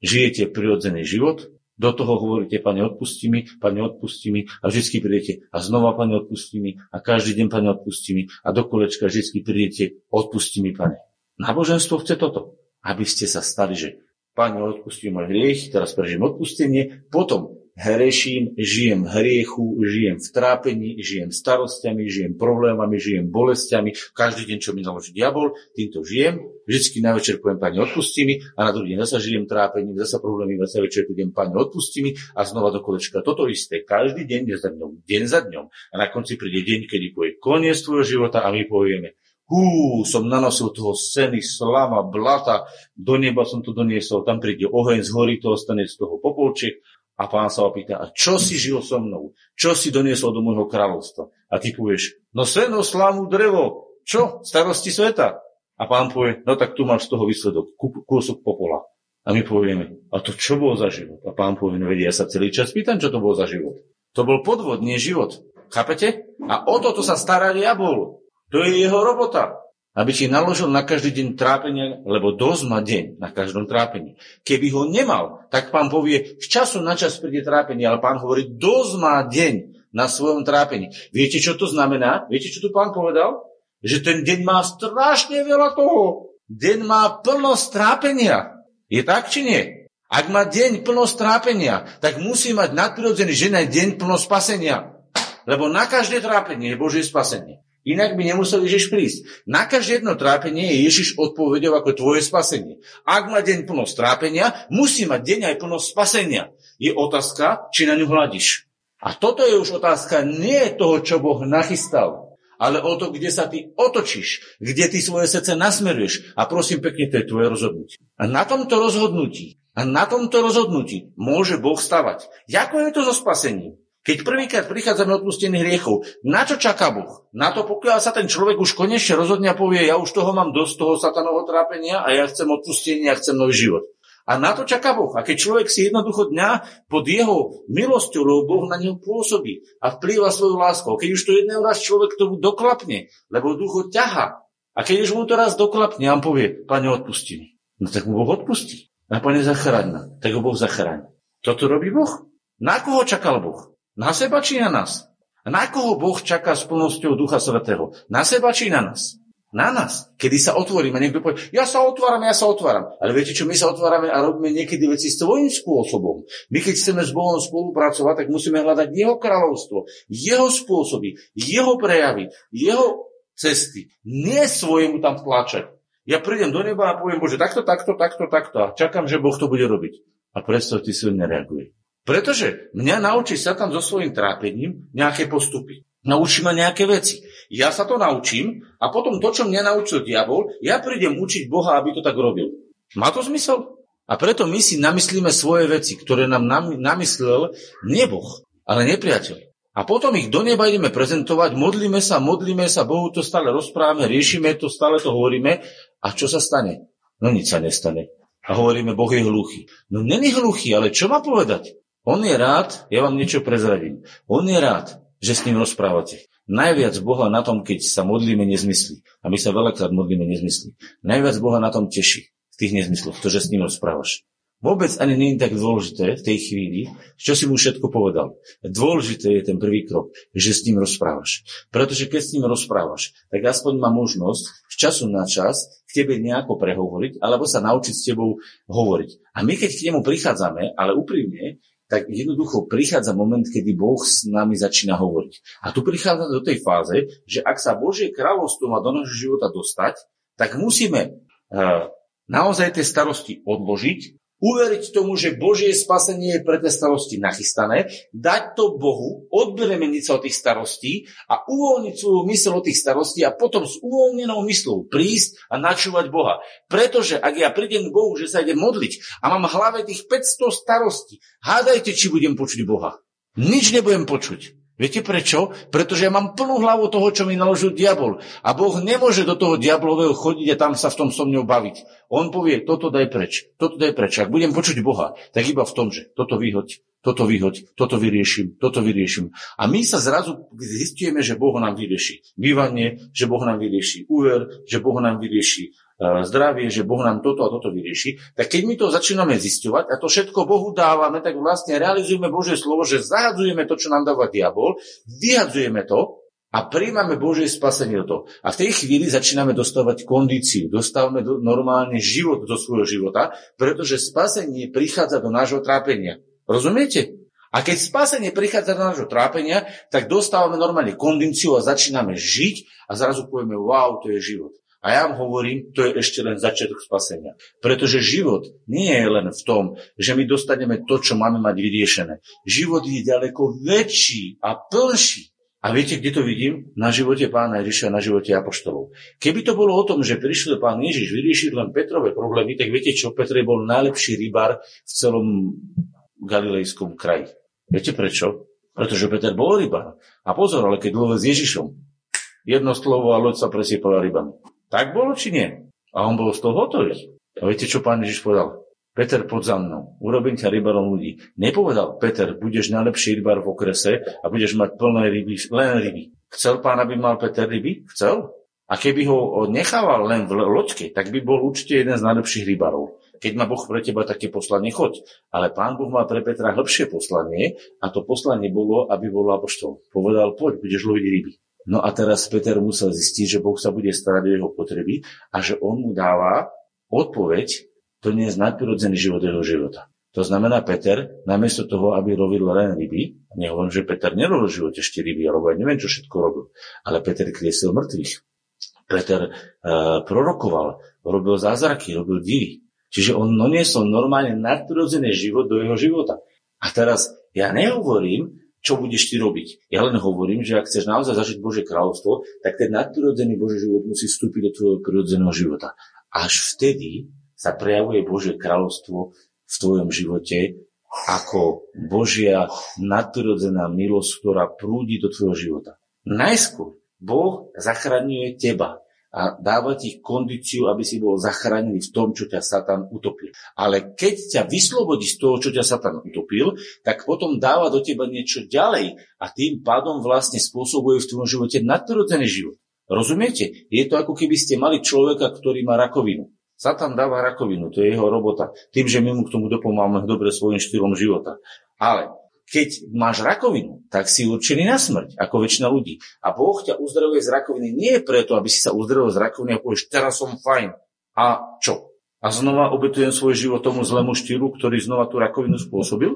Žijete prirodzený život, do toho hovoríte, Pane, odpustí mi, Pane, odpustí mi a vždy prídete a znova, Pane, odpustí mi a každý deň, Pane, odpustí mi a do kolečka vždy prídete, odpustí mi, Pane. Náboženstvo chce toto, aby ste sa stali, že Pane, odpustí môj hriech, teraz prežijem odpustenie, potom hreším, žijem hriechu, žijem v trápení, žijem starostiami, žijem problémami, žijem bolestiami. Každý deň, čo mi naloží diabol, týmto žijem. Vždycky na večer poviem, pani, odpustí mi a na druhý deň zase žijem trápením, zase problémy, zase večer poviem, pani, odpustí mi a znova do kolečka. Toto isté, každý deň, deň za dňom, deň za dňom. A na konci príde deň, kedy povie koniec tvojho života a my povieme, hú, som nanosil toho scény, slama, blata, do neba som to doniesol, tam príde oheň, zhorí to, ostane z toho popolček a pán sa opýta, a čo si žil so mnou? Čo si doniesol do môjho kráľovstva? A ty povieš, no seno, slámu, drevo, čo? Starosti sveta? A pán povie, no tak tu máš z toho výsledok, kúsok popola. A my povieme, a to čo bolo za život? A pán povie, no vedia, ja sa celý čas pýtam, čo to bolo za život. To bol podvod, nie život. Chápete? A o toto sa stará diabol. To je jeho robota aby ti naložil na každý deň trápenia, lebo dosť má deň na každom trápení. Keby ho nemal, tak pán povie, z času na čas príde trápenie, ale pán hovorí, dosť má deň na svojom trápení. Viete, čo to znamená? Viete, čo tu pán povedal? Že ten deň má strašne veľa toho. Deň má plno trápenia. Je tak, či nie? Ak má deň plno trápenia, tak musí mať nadprirodzený, že na deň plno spasenia. Lebo na každé trápenie je Božie spasenie. Inak by nemusel Ježiš prísť. Na každé jedno trápenie je Ježiš odpovedel ako tvoje spasenie. Ak má deň plnosť trápenia, musí mať deň aj plnosť spasenia. Je otázka, či na ňu hľadíš. A toto je už otázka nie toho, čo Boh nachystal, ale o to, kde sa ty otočíš, kde ty svoje srdce nasmeruješ. A prosím pekne, to je tvoje rozhodnutie. A na tomto rozhodnutí, a na tomto rozhodnutí môže Boh stavať. Ako je to so spasením? Keď prvýkrát prichádzame odpustených hriechov, na čo čaká Boh? Na to, pokiaľ sa ten človek už konečne rozhodne a povie, ja už toho mám dosť toho satanovho trápenia a ja chcem odpustenie a chcem nový život. A na to čaká Boh. A keď človek si jednoducho dňa pod jeho milosťou, lebo Boh na neho pôsobí a vplýva svoju lásku. Keď už to jedného raz človek tomu doklapne, lebo duch ho ťaha. A keď už mu to raz doklapne, a on povie, pane, odpusti mi. No tak mu Boh odpustí. A pane, zachráň Tak ho Boh zachráň. Toto robí Boh. Na koho čakal Boh? Na seba či na nás? Na koho Boh čaká s plnosťou Ducha Svetého? Na seba či na nás? Na nás. Kedy sa otvoríme, niekto povie, ja sa otváram, ja sa otváram. Ale viete čo, my sa otvárame a robíme niekedy veci svojím spôsobom. My keď chceme s Bohom spolupracovať, tak musíme hľadať Jeho kráľovstvo, Jeho spôsoby, Jeho prejavy, Jeho cesty. Nie svojemu tam tlačať. Ja prídem do neba a poviem, Bože, takto, takto, takto, takto a čakám, že Boh to bude robiť. A predstav, ty si nereaguje. Pretože mňa naučí sa tam so svojím trápením nejaké postupy. Naučí ma nejaké veci. Ja sa to naučím a potom to, čo mňa naučil diabol, ja prídem učiť Boha, aby to tak robil. Má to zmysel? A preto my si namyslíme svoje veci, ktoré nám namyslel neboh, ale nepriateľ. A potom ich do neba ideme prezentovať, modlíme sa, modlíme sa, Bohu to stále rozprávame, riešime to, stále to hovoríme. A čo sa stane? No nič sa nestane. A hovoríme, Boh je hluchý. No není hluchý, ale čo má povedať? On je rád, ja vám niečo prezradím. On je rád, že s ním rozprávate. Najviac Boha na tom, keď sa modlíme, nezmyslí. A my sa veľakrát modlíme, nezmyslí. Najviac Boha na tom teší v tých nezmysloch, to, že s ním rozprávaš. Vôbec ani nie je tak dôležité v tej chvíli, čo si mu všetko povedal. Dôležité je ten prvý krok, že s ním rozprávaš. Pretože keď s ním rozprávaš, tak aspoň má možnosť z času na čas k tebe nejako prehovoriť, alebo sa naučiť s tebou hovoriť. A my keď k nemu prichádzame, ale úprimne, tak jednoducho prichádza moment, kedy Boh s nami začína hovoriť. A tu prichádza do tej fáze, že ak sa Božie kráľovstvo má do nášho života dostať, tak musíme uh, naozaj tie starosti odložiť uveriť tomu, že Božie spasenie je pre tie starosti nachystané, dať to Bohu, odbremeniť sa od tých starostí a uvoľniť svoju mysl od tých starostí a potom s uvoľnenou myslou prísť a načúvať Boha. Pretože ak ja prídem k Bohu, že sa idem modliť a mám v hlave tých 500 starostí, hádajte, či budem počuť Boha. Nič nebudem počuť. Viete prečo? Pretože ja mám plnú hlavu toho, čo mi naložil diabol. A Boh nemôže do toho diablového chodiť a tam sa v tom so mnou baviť. On povie, toto daj preč, toto daj preč. Ak budem počuť Boha, tak iba v tom, že toto vyhoď, toto vyhoď, toto vyriešim, toto vyriešim. A my sa zrazu zistujeme, že Boh nám vyrieši bývanie, že Boh nám vyrieši úver, že Boh nám vyrieši zdravie, že Boh nám toto a toto vyrieši, tak keď my to začíname zisťovať a to všetko Bohu dávame, tak vlastne realizujeme Božie slovo, že zahadzujeme to, čo nám dáva diabol, vyhadzujeme to a príjmame Božie spasenie do toho. A v tej chvíli začíname dostávať kondíciu, dostávame do, normálne život do svojho života, pretože spasenie prichádza do nášho trápenia. Rozumiete? A keď spasenie prichádza do nášho trápenia, tak dostávame normálne kondíciu a začíname žiť a zrazu povieme, wow, to je život. A ja vám hovorím, to je ešte len začiatok spasenia. Pretože život nie je len v tom, že my dostaneme to, čo máme mať vyriešené. Život je ďaleko väčší a plnší. A viete, kde to vidím? Na živote pána Ježiša, na živote apoštolov. Keby to bolo o tom, že prišiel pán Ježiš vyriešiť len Petrové problémy, tak viete čo? Petr bol najlepší rybár v celom galilejskom kraji. Viete prečo? Pretože Peter bol rybár. A pozor, ale keď bol s Ježišom, jedno slovo a loď sa presiepala rybami. Tak bolo, či nie? A on bol z toho hotový. A viete, čo pán Ježiš povedal? Peter, pod za mnou, urobím ťa rybarom ľudí. Nepovedal, Peter, budeš najlepší rybar v okrese a budeš mať plné ryby, len ryby. Chcel pán, aby mal Peter ryby? Chcel. A keby ho nechával len v loďke, tak by bol určite jeden z najlepších rybarov. Keď má Boh pre teba také poslanie, choď. Ale pán Boh má pre Petra hĺbšie poslanie a to poslanie bolo, aby bol apoštol. Povedal, poď, budeš loviť ryby. No a teraz Peter musel zistiť, že Boh sa bude starať o jeho potreby a že on mu dáva odpoveď, to nie je nadprirodzený život jeho života. To znamená, Peter, namiesto toho, aby rovil len ryby, nehovorím, že Peter nerobil v živote ešte ryby, robil, neviem, čo všetko robil, ale Peter kriesil mŕtvych. Peter uh, prorokoval, robil zázraky, robil divy. Čiže on doniesol normálne nadprirodzený život do jeho života. A teraz ja nehovorím, čo budeš ty robiť. Ja len hovorím, že ak chceš naozaj zažiť Božie kráľovstvo, tak ten nadprirodzený Boží život musí vstúpiť do tvojho prirodzeného života. Až vtedy sa prejavuje Božie kráľovstvo v tvojom živote ako Božia nadprirodzená milosť, ktorá prúdi do tvojho života. Najskôr Boh zachraňuje teba a dáva ti kondíciu, aby si bol zachránený v tom, čo ťa Satan utopil. Ale keď ťa vyslobodí z toho, čo ťa Satan utopil, tak potom dáva do teba niečo ďalej a tým pádom vlastne spôsobuje v tvojom živote nadprirodzený život. Rozumiete? Je to ako keby ste mali človeka, ktorý má rakovinu. Satan dáva rakovinu, to je jeho robota. Tým, že my mu k tomu dopomáhame dobre svojim štýlom života. Ale keď máš rakovinu, tak si určený na smrť, ako väčšina ľudí. A Boh ťa uzdravuje z rakoviny nie preto, aby si sa uzdravil z rakoviny a povieš, teraz som fajn. A čo? A znova obetujem svoj život tomu zlému štýlu, ktorý znova tú rakovinu spôsobil?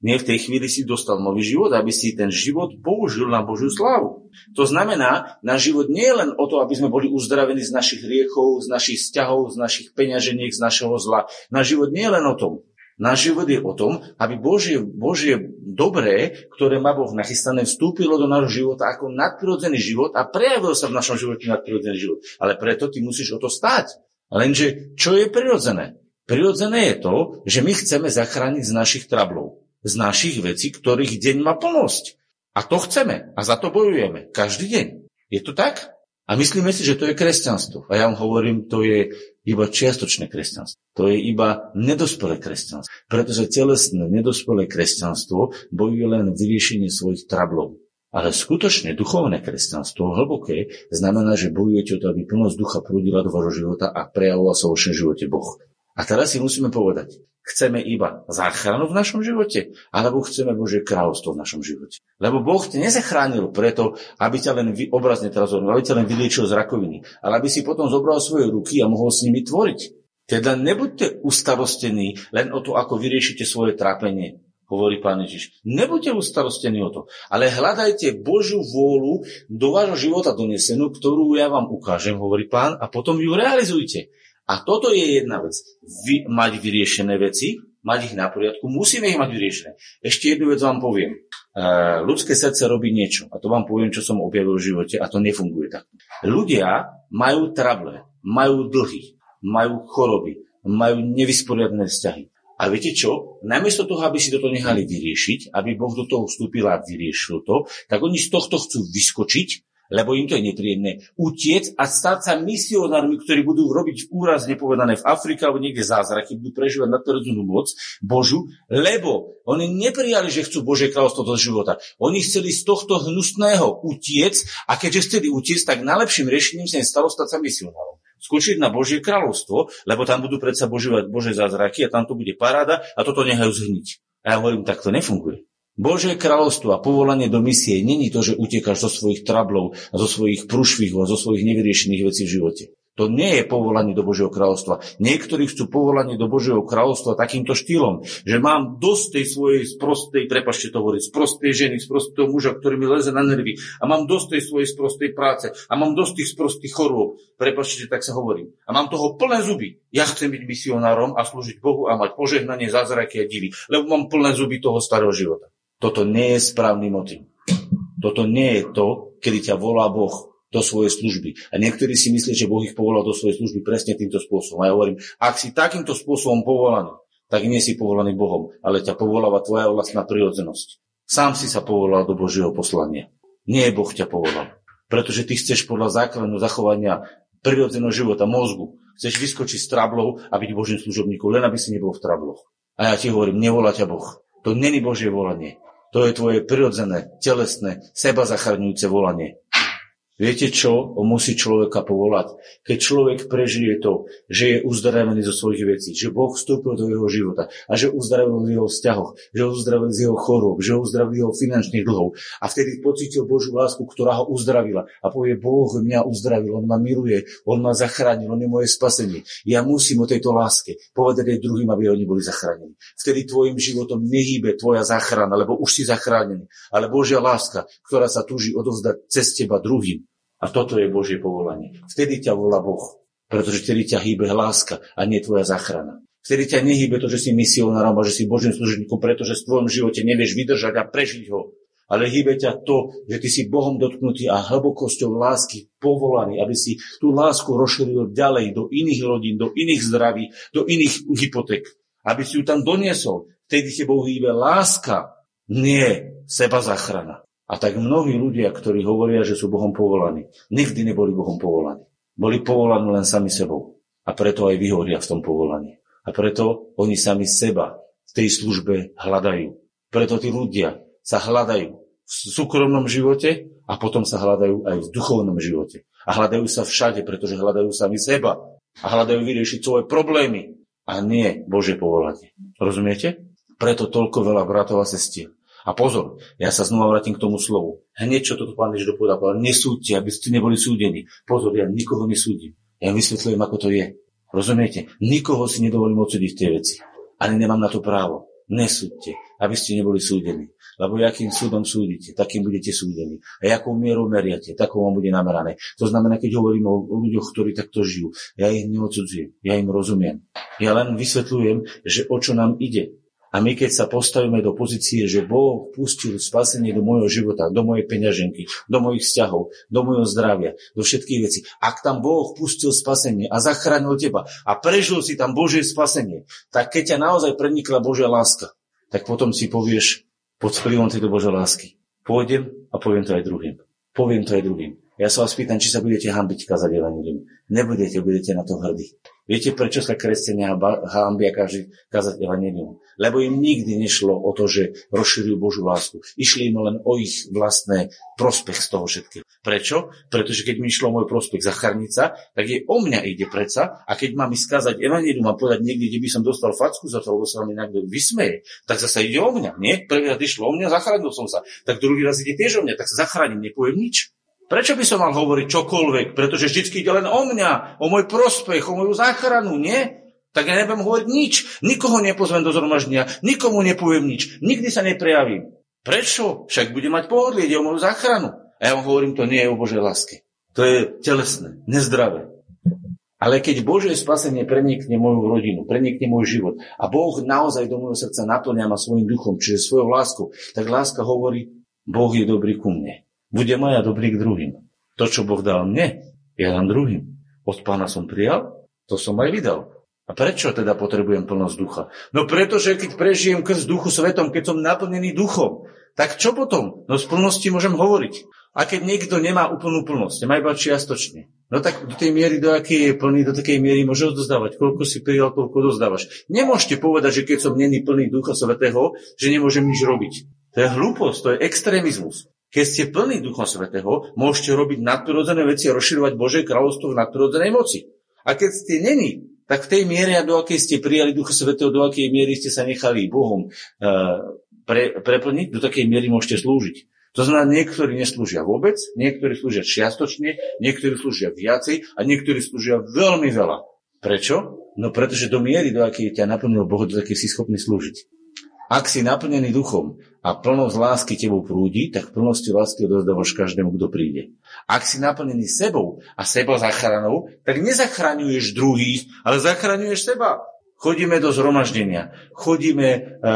Nie v tej chvíli si dostal nový život, aby si ten život použil na Božiu slávu. To znamená, náš život nie je len o to, aby sme boli uzdravení z našich riechov, z našich vzťahov, z našich peňaženiek, z našeho zla. Náš život nie je len o tom. Náš život je o tom, aby Božie, Božie dobré, ktoré má Boh nachystané, vstúpilo do nášho života ako nadprirodzený život a prejavil sa v našom živote nadprirodzený život. Ale preto ty musíš o to stáť. Lenže čo je prirodzené? Prirodzené je to, že my chceme zachrániť z našich trablov z našich vecí, ktorých deň má plnosť. A to chceme a za to bojujeme každý deň. Je to tak? A myslíme si, že to je kresťanstvo. A ja vám hovorím, to je iba čiastočné kresťanstvo. To je iba nedospelé kresťanstvo. Pretože telesné nedospelé kresťanstvo bojuje len vyriešenie svojich trablov. Ale skutočne duchovné kresťanstvo, hlboké, znamená, že bojujete o to, aby plnosť ducha prúdila do vášho života a prejavoval sa vo vašom živote Boh. A teraz si musíme povedať, Chceme iba záchranu v našom živote, alebo chceme Božie kráľovstvo v našom živote. Lebo Boh ťa nezachránil preto, aby ťa len vy, obrazne teraz aby ťa len vyliečil z rakoviny, ale aby si potom zobral svoje ruky a mohol s nimi tvoriť. Teda nebuďte ustarostení len o to, ako vyriešite svoje trápenie, hovorí pán Ježiš. Nebuďte ustarostení o to, ale hľadajte Božiu vôľu do vášho života donesenú, ktorú ja vám ukážem, hovorí pán, a potom ju realizujte. A toto je jedna vec. Vy, mať vyriešené veci, mať ich na poriadku, musíme ich mať vyriešené. Ešte jednu vec vám poviem. Uh, ľudské srdce robí niečo. A to vám poviem, čo som objavil v živote a to nefunguje tak. Ľudia majú trable, majú dlhy, majú choroby, majú nevysporiadné vzťahy. A viete čo? Namiesto toho, aby si toto nehali vyriešiť, aby Boh do toho vstúpil a vyriešil to, tak oni z tohto chcú vyskočiť lebo im to je nepríjemné, utiec a stať sa misionármi, ktorí budú robiť úraz nepovedané v Afrike alebo niekde zázraky, budú prežívať nadprirodzenú moc Božu, lebo oni neprijali, že chcú Božie kráľovstvo do života. Oni chceli z tohto hnusného utiec a keďže chceli utiec, tak najlepším riešením sa im stalo stať sa misionárom skočiť na Božie kráľovstvo, lebo tam budú predsa božívať Bože zázraky a tam to bude paráda a toto nehajú zhniť. A ja hovorím, tak to nefunguje. Božie kráľovstvo a povolanie do misie není to, že utekáš zo svojich trablov zo svojich prúšvihov a zo svojich nevyriešených vecí v živote. To nie je povolanie do Božieho kráľovstva. Niektorí chcú povolanie do Božieho kráľovstva takýmto štýlom, že mám dosť tej svojej sprostej, prepašte to hovoriť, sprostej ženy, sprostého muža, ktorý mi leze na nervy a mám dosť tej svojej sprostej práce a mám dosť tých sprostých chorôb. Prepašte, tak sa hovorím. A mám toho plné zuby. Ja chcem byť misionárom a slúžiť Bohu a mať požehnanie, zázraky a divy, lebo mám plné zuby toho starého života. Toto nie je správny motiv. Toto nie je to, kedy ťa volá Boh do svojej služby. A niektorí si myslia, že Boh ich povolal do svojej služby presne týmto spôsobom. A ja hovorím, ak si takýmto spôsobom povolaný, tak nie si povolaný Bohom, ale ťa povoláva tvoja vlastná prirodzenosť. Sám si sa povolal do Božieho poslania. Nie Boh ťa povolal. Pretože ty chceš podľa základu zachovania prirodzeného života, mozgu, chceš vyskočiť z trablov a byť Božím služobníkom, len aby si nebol v trabloch. A ja ti hovorím, nevolá ťa Boh. To není Božie volanie. To je tvoje prirodzené, telesné, seba zachraňujúce volanie. Viete, čo musí človeka povolať? Keď človek prežije to, že je uzdravený zo svojich vecí, že Boh vstúpil do jeho života a že uzdravil v jeho vzťahoch, že uzdravil z jeho chorób, že uzdravil jeho finančných dlhov a vtedy pocítil Božú lásku, ktorá ho uzdravila a povie, Boh mňa uzdravil, On ma miluje, On ma zachránil, On je moje spasenie. Ja musím o tejto láske povedať aj druhým, aby oni boli zachránení. Vtedy tvojim životom nehýbe tvoja záchrana, lebo už si zachránený. Ale Božia láska, ktorá sa túži odovzdať cez teba druhým, a toto je Božie povolanie. Vtedy ťa volá Boh, pretože vtedy ťa hýbe láska a nie tvoja záchrana. Vtedy ťa nehýbe to, že si misionárom a že si Božím služebníkom, pretože v tvojom živote nevieš vydržať a prežiť ho. Ale hýbe ťa to, že ty si Bohom dotknutý a hlbokosťou lásky povolaný, aby si tú lásku rozšíril ďalej do iných rodín, do iných zdraví, do iných hypoték. Aby si ju tam doniesol. Vtedy tebou hýbe láska, nie seba záchrana. A tak mnohí ľudia, ktorí hovoria, že sú Bohom povolaní, nikdy neboli Bohom povolaní. Boli povolaní len sami sebou. A preto aj vyhoria v tom povolaní. A preto oni sami seba v tej službe hľadajú. Preto tí ľudia sa hľadajú v súkromnom živote a potom sa hľadajú aj v duchovnom živote. A hľadajú sa všade, pretože hľadajú sami seba. A hľadajú vyriešiť svoje problémy a nie Bože povolanie. Rozumiete? Preto toľko veľa bratov a sestier A pozor, ja sa znova vrátim k tomu slovu. Hneď, čo toto pán Ježiš dopovedal, povedal, nesúďte, aby ste neboli súdení. Pozor, ja nikoho nesúdim. Ja vysvetľujem, ako to je. Rozumiete? Nikoho si nedovolím odsúdiť tej veci. Ani nemám na to právo. Nesúďte, aby ste neboli súdení. Lebo akým súdom súdite, takým budete súdení. A akou mierou meriate, takou vám bude namerané. To znamená, keď hovorím o ľuďoch, ktorí takto žijú, ja ich neodsudzujem, ja im rozumiem. Ja len vysvetľujem, že o čo nám ide. A my keď sa postavíme do pozície, že Boh pustil spasenie do môjho života, do mojej peňaženky, do mojich vzťahov, do môjho zdravia, do všetkých vecí. Ak tam Boh pustil spasenie a zachránil teba a prežil si tam Božie spasenie, tak keď ťa naozaj prenikla Božia láska, tak potom si povieš pod vplyvom tejto Božej lásky. Pôjdem a poviem to aj druhým. Poviem to aj druhým. Ja sa vás pýtam, či sa budete hambiť kazať evanilium. Nebudete, budete na to hrdí. Viete, prečo sa kresťania hambia kazať evanilium? Lebo im nikdy nešlo o to, že rozširujú Božú lásku. Išli im len o ich vlastné prospech z toho všetkého. Prečo? Pretože keď mi išlo o môj prospech zachrániť sa, tak je o mňa ide predsa a keď mám skázať evanilium a povedať niekde, kde by som dostal facku za to, lebo sa mi niekto vysmeje, tak zase ide o mňa. Nie? Prvý raz išlo o mňa, zachránil som sa. Tak druhý raz ide tiež o mňa, tak sa zachránim, nepoviem nič. Prečo by som mal hovoriť čokoľvek? Pretože vždy ide len o mňa, o môj prospech, o moju záchranu, nie? Tak ja nebudem hovoriť nič. Nikoho nepozvem do zhromaždenia, nikomu nepoviem nič, nikdy sa neprejavím. Prečo? Však budem mať pohodlie, ide o moju záchranu. A ja vám hovorím, to nie je o Božej láske. To je telesné, nezdravé. Ale keď Božie spasenie prenikne moju rodinu, prenikne môj život a Boh naozaj do môjho srdca naplňa ma svojim duchom, čiže svojou láskou, tak láska hovorí, Boh je dobrý ku mne bude maja dobrý k druhým. To, čo Boh dal mne, ja dám druhým. Od pána som prijal, to som aj vydal. A prečo teda potrebujem plnosť ducha? No pretože keď prežijem krst duchu svetom, keď som naplnený duchom, tak čo potom? No z plnosti môžem hovoriť. A keď niekto nemá úplnú plnosť, má iba čiastočne, no tak do tej miery, do akej je plný, do takej miery môže odozdávať. Koľko si prijal, koľko dozdávaš. Nemôžete povedať, že keď som není plný Ducha Svetého, že nemôžem nič robiť. To je hlúposť, to je extrémizmus. Keď ste plní Ducha Svetého, môžete robiť nadprirodzené veci a rozširovať Božie kráľovstvo v nadprirodzenej moci. A keď ste není, tak v tej miere, do akej ste prijali Ducha Svetého, do akej miery ste sa nechali Bohom uh, pre, preplniť, do takej miery môžete slúžiť. To znamená, niektorí neslúžia vôbec, niektorí slúžia čiastočne, niektorí slúžia viacej a niektorí slúžia veľmi veľa. Prečo? No pretože do miery, do akej ťa naplnil Boh, do akej si schopný slúžiť. Ak si naplnený duchom a plnosť lásky tebou prúdi, tak v plnosti lásky odozdávaš každému, kto príde. Ak si naplnený sebou a seba zachranou, tak nezachraňuješ druhých, ale zachraňuješ seba. Chodíme do zhromaždenia, chodíme e, e,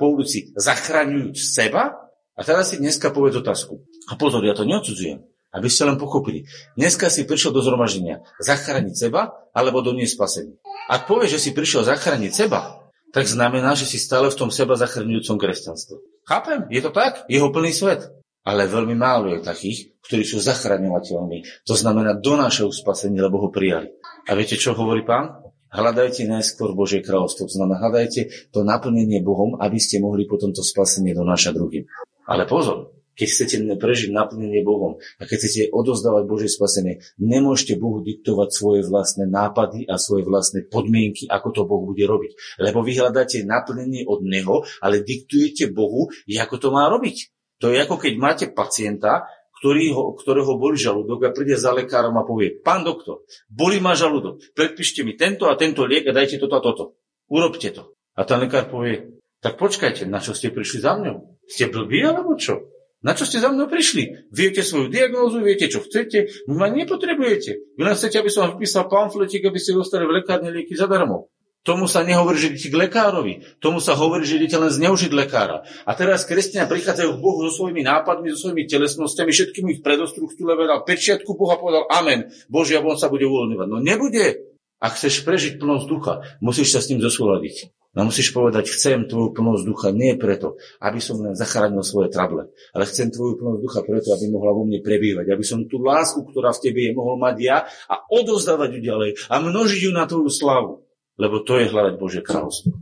po ulici zachraňujúc seba a teraz si dneska povedz otázku. A pozor, ja to neodsudzujem, aby ste len pochopili. Dneska si prišiel do zhromaždenia zachrániť seba alebo doniesť spasenie. Ak povieš, že si prišiel zachrániť seba, tak znamená, že si stále v tom seba zachrňujúcom kresťanstve. Chápem, je to tak? Jeho plný svet. Ale veľmi málo je takých, ktorí sú zachraňovateľmi. To znamená, donášajú spasenie, lebo ho prijali. A viete, čo hovorí pán? Hľadajte najskôr Božie kráľovstvo. To znamená, hľadajte to naplnenie Bohom, aby ste mohli potom to spasenie donášať druhým. Ale pozor, keď chcete prežiť naplnenie Bohom a keď chcete odozdávať Božie spasenie, nemôžete Bohu diktovať svoje vlastné nápady a svoje vlastné podmienky, ako to Boh bude robiť. Lebo vy hľadáte naplnenie od Neho, ale diktujete Bohu, ako to má robiť. To je ako keď máte pacienta, ktorý ho, ktorého boli žalúdok a príde za lekárom a povie, pán doktor, boli ma žalúdok, predpíšte mi tento a tento liek a dajte toto a toto. Urobte to. A ten lekár povie, tak počkajte, na čo ste prišli za mňou? Ste blbí alebo čo? Na čo ste za mnou prišli? Viete svoju diagnózu, viete, čo chcete, vy ma nepotrebujete. Vy len chcete, aby som vám vypísal pamfletik, aby ste dostali v lekárne lieky zadarmo. Tomu sa nehovorí, že idete k lekárovi. Tomu sa hovorí, že idete len zneužiť lekára. A teraz kresťania prichádzajú k Bohu so svojimi nápadmi, so svojimi telesnosťami, všetkými ich predostruktúle dal pečiatku Boha povedal Amen. Božia on sa bude uvoľňovať. No nebude. Ak chceš prežiť plnosť ducha, musíš sa s ním zosúľadiť. No musíš povedať, chcem tvoju plnosť ducha nie preto, aby som len zachránil svoje trable, ale chcem tvoju plnosť ducha preto, aby mohla vo mne prebývať, aby som tú lásku, ktorá v tebe je, mohol mať ja a odozdávať ju ďalej a množiť ju na tvoju slavu. Lebo to je hľadať Bože kráľovstvo.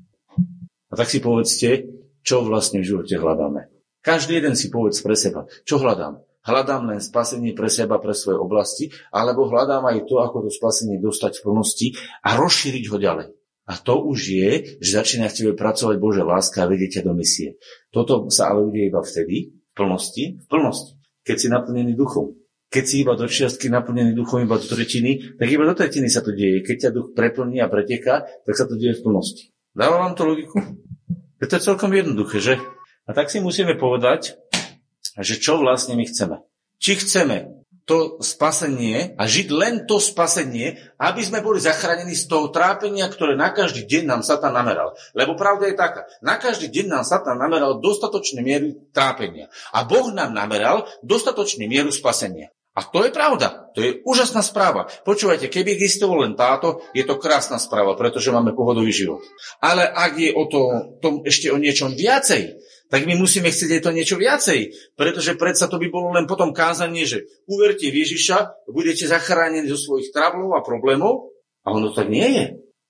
A tak si povedzte, čo vlastne v živote hľadáme. Každý jeden si povedz pre seba, čo hľadám. Hľadám len spasenie pre seba, pre svoje oblasti, alebo hľadám aj to, ako to spasenie dostať v plnosti a rozšíriť ho ďalej. A to už je, že začína v tebe pracovať Bože láska a vedieť ťa do misie. Toto sa ale udeje iba vtedy, v plnosti, v plnosti, keď si naplnený duchom. Keď si iba do čiastky naplnený duchom, iba do tretiny, tak iba do tretiny sa to deje. Keď ťa duch preplní a preteká, tak sa to deje v plnosti. Dáva vám to logiku? To je celkom jednoduché, že? A tak si musíme povedať, že čo vlastne my chceme. Či chceme to spasenie a žiť len to spasenie, aby sme boli zachránení z toho trápenia, ktoré na každý deň nám Satan nameral. Lebo pravda je taká, na každý deň nám Satan nameral dostatočné miery trápenia. A Boh nám nameral dostatočnú mieru spasenia. A to je pravda. To je úžasná správa. Počúvajte, keby existovalo len táto, je to krásna správa, pretože máme pohodový život. Ale ak je o to, to ešte o niečom viacej, tak my musíme chcieť aj to niečo viacej. Pretože predsa to by bolo len potom kázanie, že uverte v Ježiša, budete zachránení zo svojich trablov a problémov. A ono tak nie je.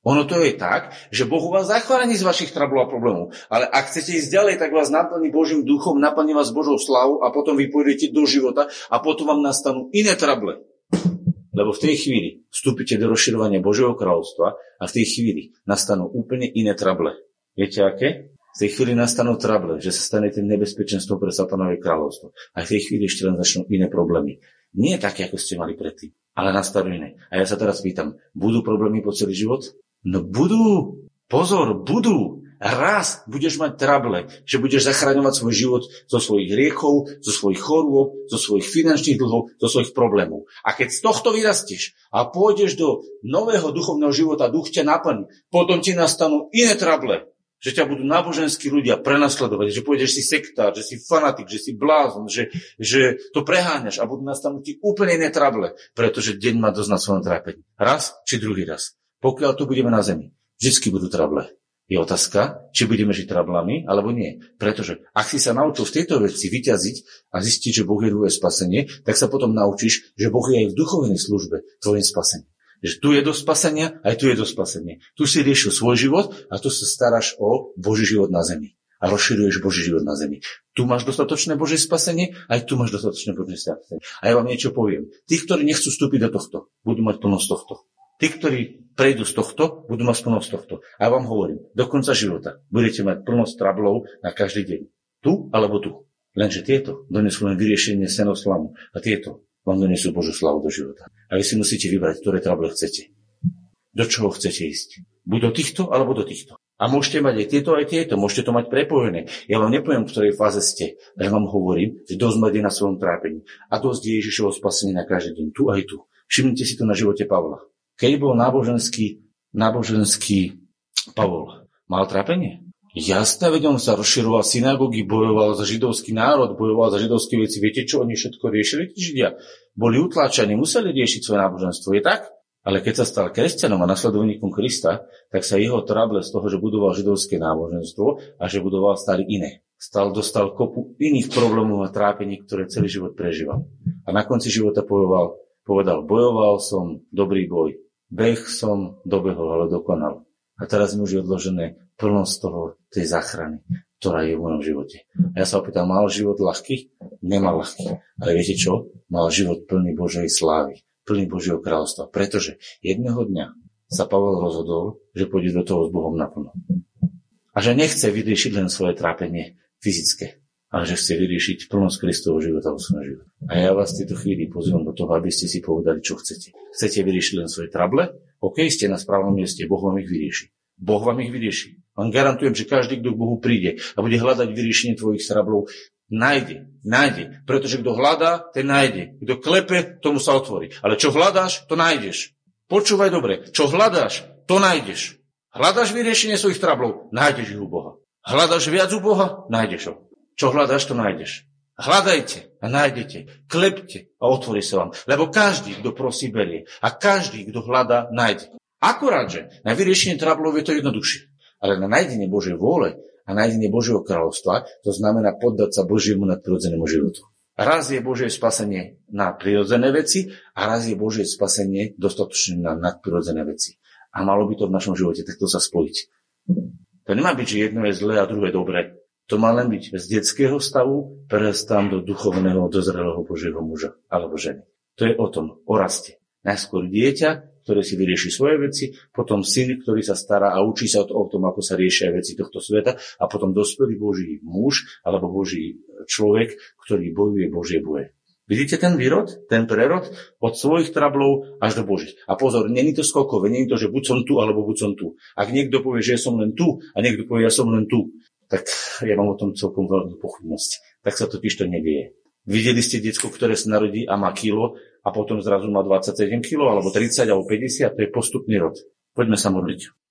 Ono to je tak, že Boh vás zachráni z vašich trablov a problémov. Ale ak chcete ísť ďalej, tak vás naplní Božím duchom, naplní vás Božou slavou a potom vy pôjdete do života a potom vám nastanú iné trable. Lebo v tej chvíli vstúpite do rozširovania Božieho kráľovstva a v tej chvíli nastanú úplne iné trable. Viete aké? V tej chvíli nastanú trable, že sa stanete nebezpečenstvom pre satanové kráľovstvo. A v tej chvíli ešte len začnú iné problémy. Nie také, ako ste mali predtým, ale nastanú iné. A ja sa teraz pýtam, budú problémy po celý život? No budú. Pozor, budú. Raz budeš mať trable, že budeš zachraňovať svoj život zo svojich riechov, zo svojich chorôb, zo svojich finančných dlhov, zo svojich problémov. A keď z tohto vyrastieš a pôjdeš do nového duchovného života, duch ťa naplní, potom ti nastanú iné trable, že ťa budú náboženskí ľudia prenasledovať, že pôjdeš si sektár, že si fanatik, že si blázon, že, že to preháňaš a budú nastanúť ti úplne iné trable, pretože deň má dosť na svojom trápení. Raz či druhý raz. Pokiaľ tu budeme na zemi, vždy budú trable. Je otázka, či budeme žiť trablami, alebo nie. Pretože ak si sa naučil v tejto veci vyťaziť a zistiť, že Boh je tvoje spasenie, tak sa potom naučíš, že Boh je aj v duchovnej službe tvojim spasením. Že tu je do spasenia, aj tu je do spasenia. Tu si riešil svoj život a tu sa staráš o Boží život na zemi. A rozširuješ Boží život na zemi. Tu máš dostatočné Božie spasenie, aj tu máš dostatočné Božie spasenie. A ja vám niečo poviem. Tí, ktorí nechcú vstúpiť do tohto, budú mať plnosť tohto. Tí, ktorí prejdú z tohto, budú mať plnosť tohto. A ja vám hovorím, do konca života budete mať plnosť trablov na každý deň. Tu alebo tu. Lenže tieto donesú len vyriešenie senoslamu. A tieto vám donesú Božú slavu do života. A vy si musíte vybrať, ktoré trable chcete. Do čoho chcete ísť. Buď do týchto, alebo do týchto. A môžete mať aj tieto, aj tieto. Môžete to mať prepojené. Ja vám nepoviem, v ktorej fáze ste. Ja vám hovorím, že dosť máte na svojom trápení. A dosť je Ježišovo spasenie na každý deň. Tu aj tu. Všimnite si to na živote Pavla. Keď bol náboženský, náboženský Pavol, mal trápenie? Jasné, veď on sa rozširoval synagógy, bojoval za židovský národ, bojoval za židovské veci. Viete, čo oni všetko riešili, tí židia? Boli utláčaní, museli riešiť svoje náboženstvo. Je tak? Ale keď sa stal kresťanom a nasledovníkom Krista, tak sa jeho trable z toho, že budoval židovské náboženstvo a že budoval stali iné. Stal, dostal kopu iných problémov a trápení, ktoré celý život prežíval. A na konci života povedal, povedal, bojoval som dobrý boj, beh som dobehol, ale dokonal. A teraz mi už je odložené plnosť toho, tej záchrany, ktorá je v mojom živote. A ja sa opýtam, mal život ľahký? Nemal ľahký. Ale viete čo? Mal život plný Božej slávy, plný Božieho kráľovstva. Pretože jedného dňa sa Pavel rozhodol, že pôjde do toho s Bohom naplno. A že nechce vyriešiť len svoje trápenie fyzické, ale že chce vyriešiť plnosť Kristovho života vo svojom živote. A ja vás v tejto chvíli pozývam do toho, aby ste si povedali, čo chcete. Chcete vyriešiť len svoje trable? OK, ste na správnom mieste, Boh vám ich vyrieši. Boh vám ich vyrieši. Vám garantujem, že každý, kto k Bohu príde a bude hľadať vyriešenie tvojich trablov, nájde, nájde. Pretože kto hľadá, ten nájde. Kto klepe, tomu sa otvorí. Ale čo hľadáš, to nájdeš. Počúvaj dobre. Čo hľadáš, to nájdeš. Hľadáš vyriešenie svojich trablov, nájdeš ich u Boha. Hľadáš viac u Boha, nájdeš ho. Čo hľadáš, to nájdeš. Hľadajte a nájdete, klepte a otvorí sa vám. Lebo každý, kto prosí, berie. A každý, kto hľadá, nájde. Akurát, že na vyriešenie trablov je to jednoduchšie. Ale na nájdenie Božej vôle a nájdenie Božieho kráľovstva, to znamená poddať sa Božiemu nadprirodzenému životu. Raz je Božie spasenie na prirodzené veci a raz je Božie spasenie dostatočné na nadprirodzené veci. A malo by to v našom živote takto sa spojiť. To nemá byť, že jedno je zlé a druhé dobré. To má len byť z detského stavu prestám do duchovného, dozrelého Božieho muža alebo ženy. To je o tom, o raste. Najskôr dieťa, ktorý si vyrieši svoje veci, potom syn, ktorý sa stará a učí sa o tom, ako sa riešia veci tohto sveta a potom dospelý Boží muž alebo Boží človek, ktorý bojuje Božie boje. Vidíte ten výrod, ten prerod od svojich trablov až do Božích. A pozor, není to skokové, není to, že buď som tu, alebo buď som tu. Ak niekto povie, že ja som len tu a niekto povie, ja som len tu, tak ja mám o tom celkom veľkú pochybnosť. Tak sa totiž to nevie. Videli ste diecko, ktoré sa narodí a má kilo a potom zrazu má 27 kg, alebo 30, alebo 50, to je postupný rod. Poďme sa modliť.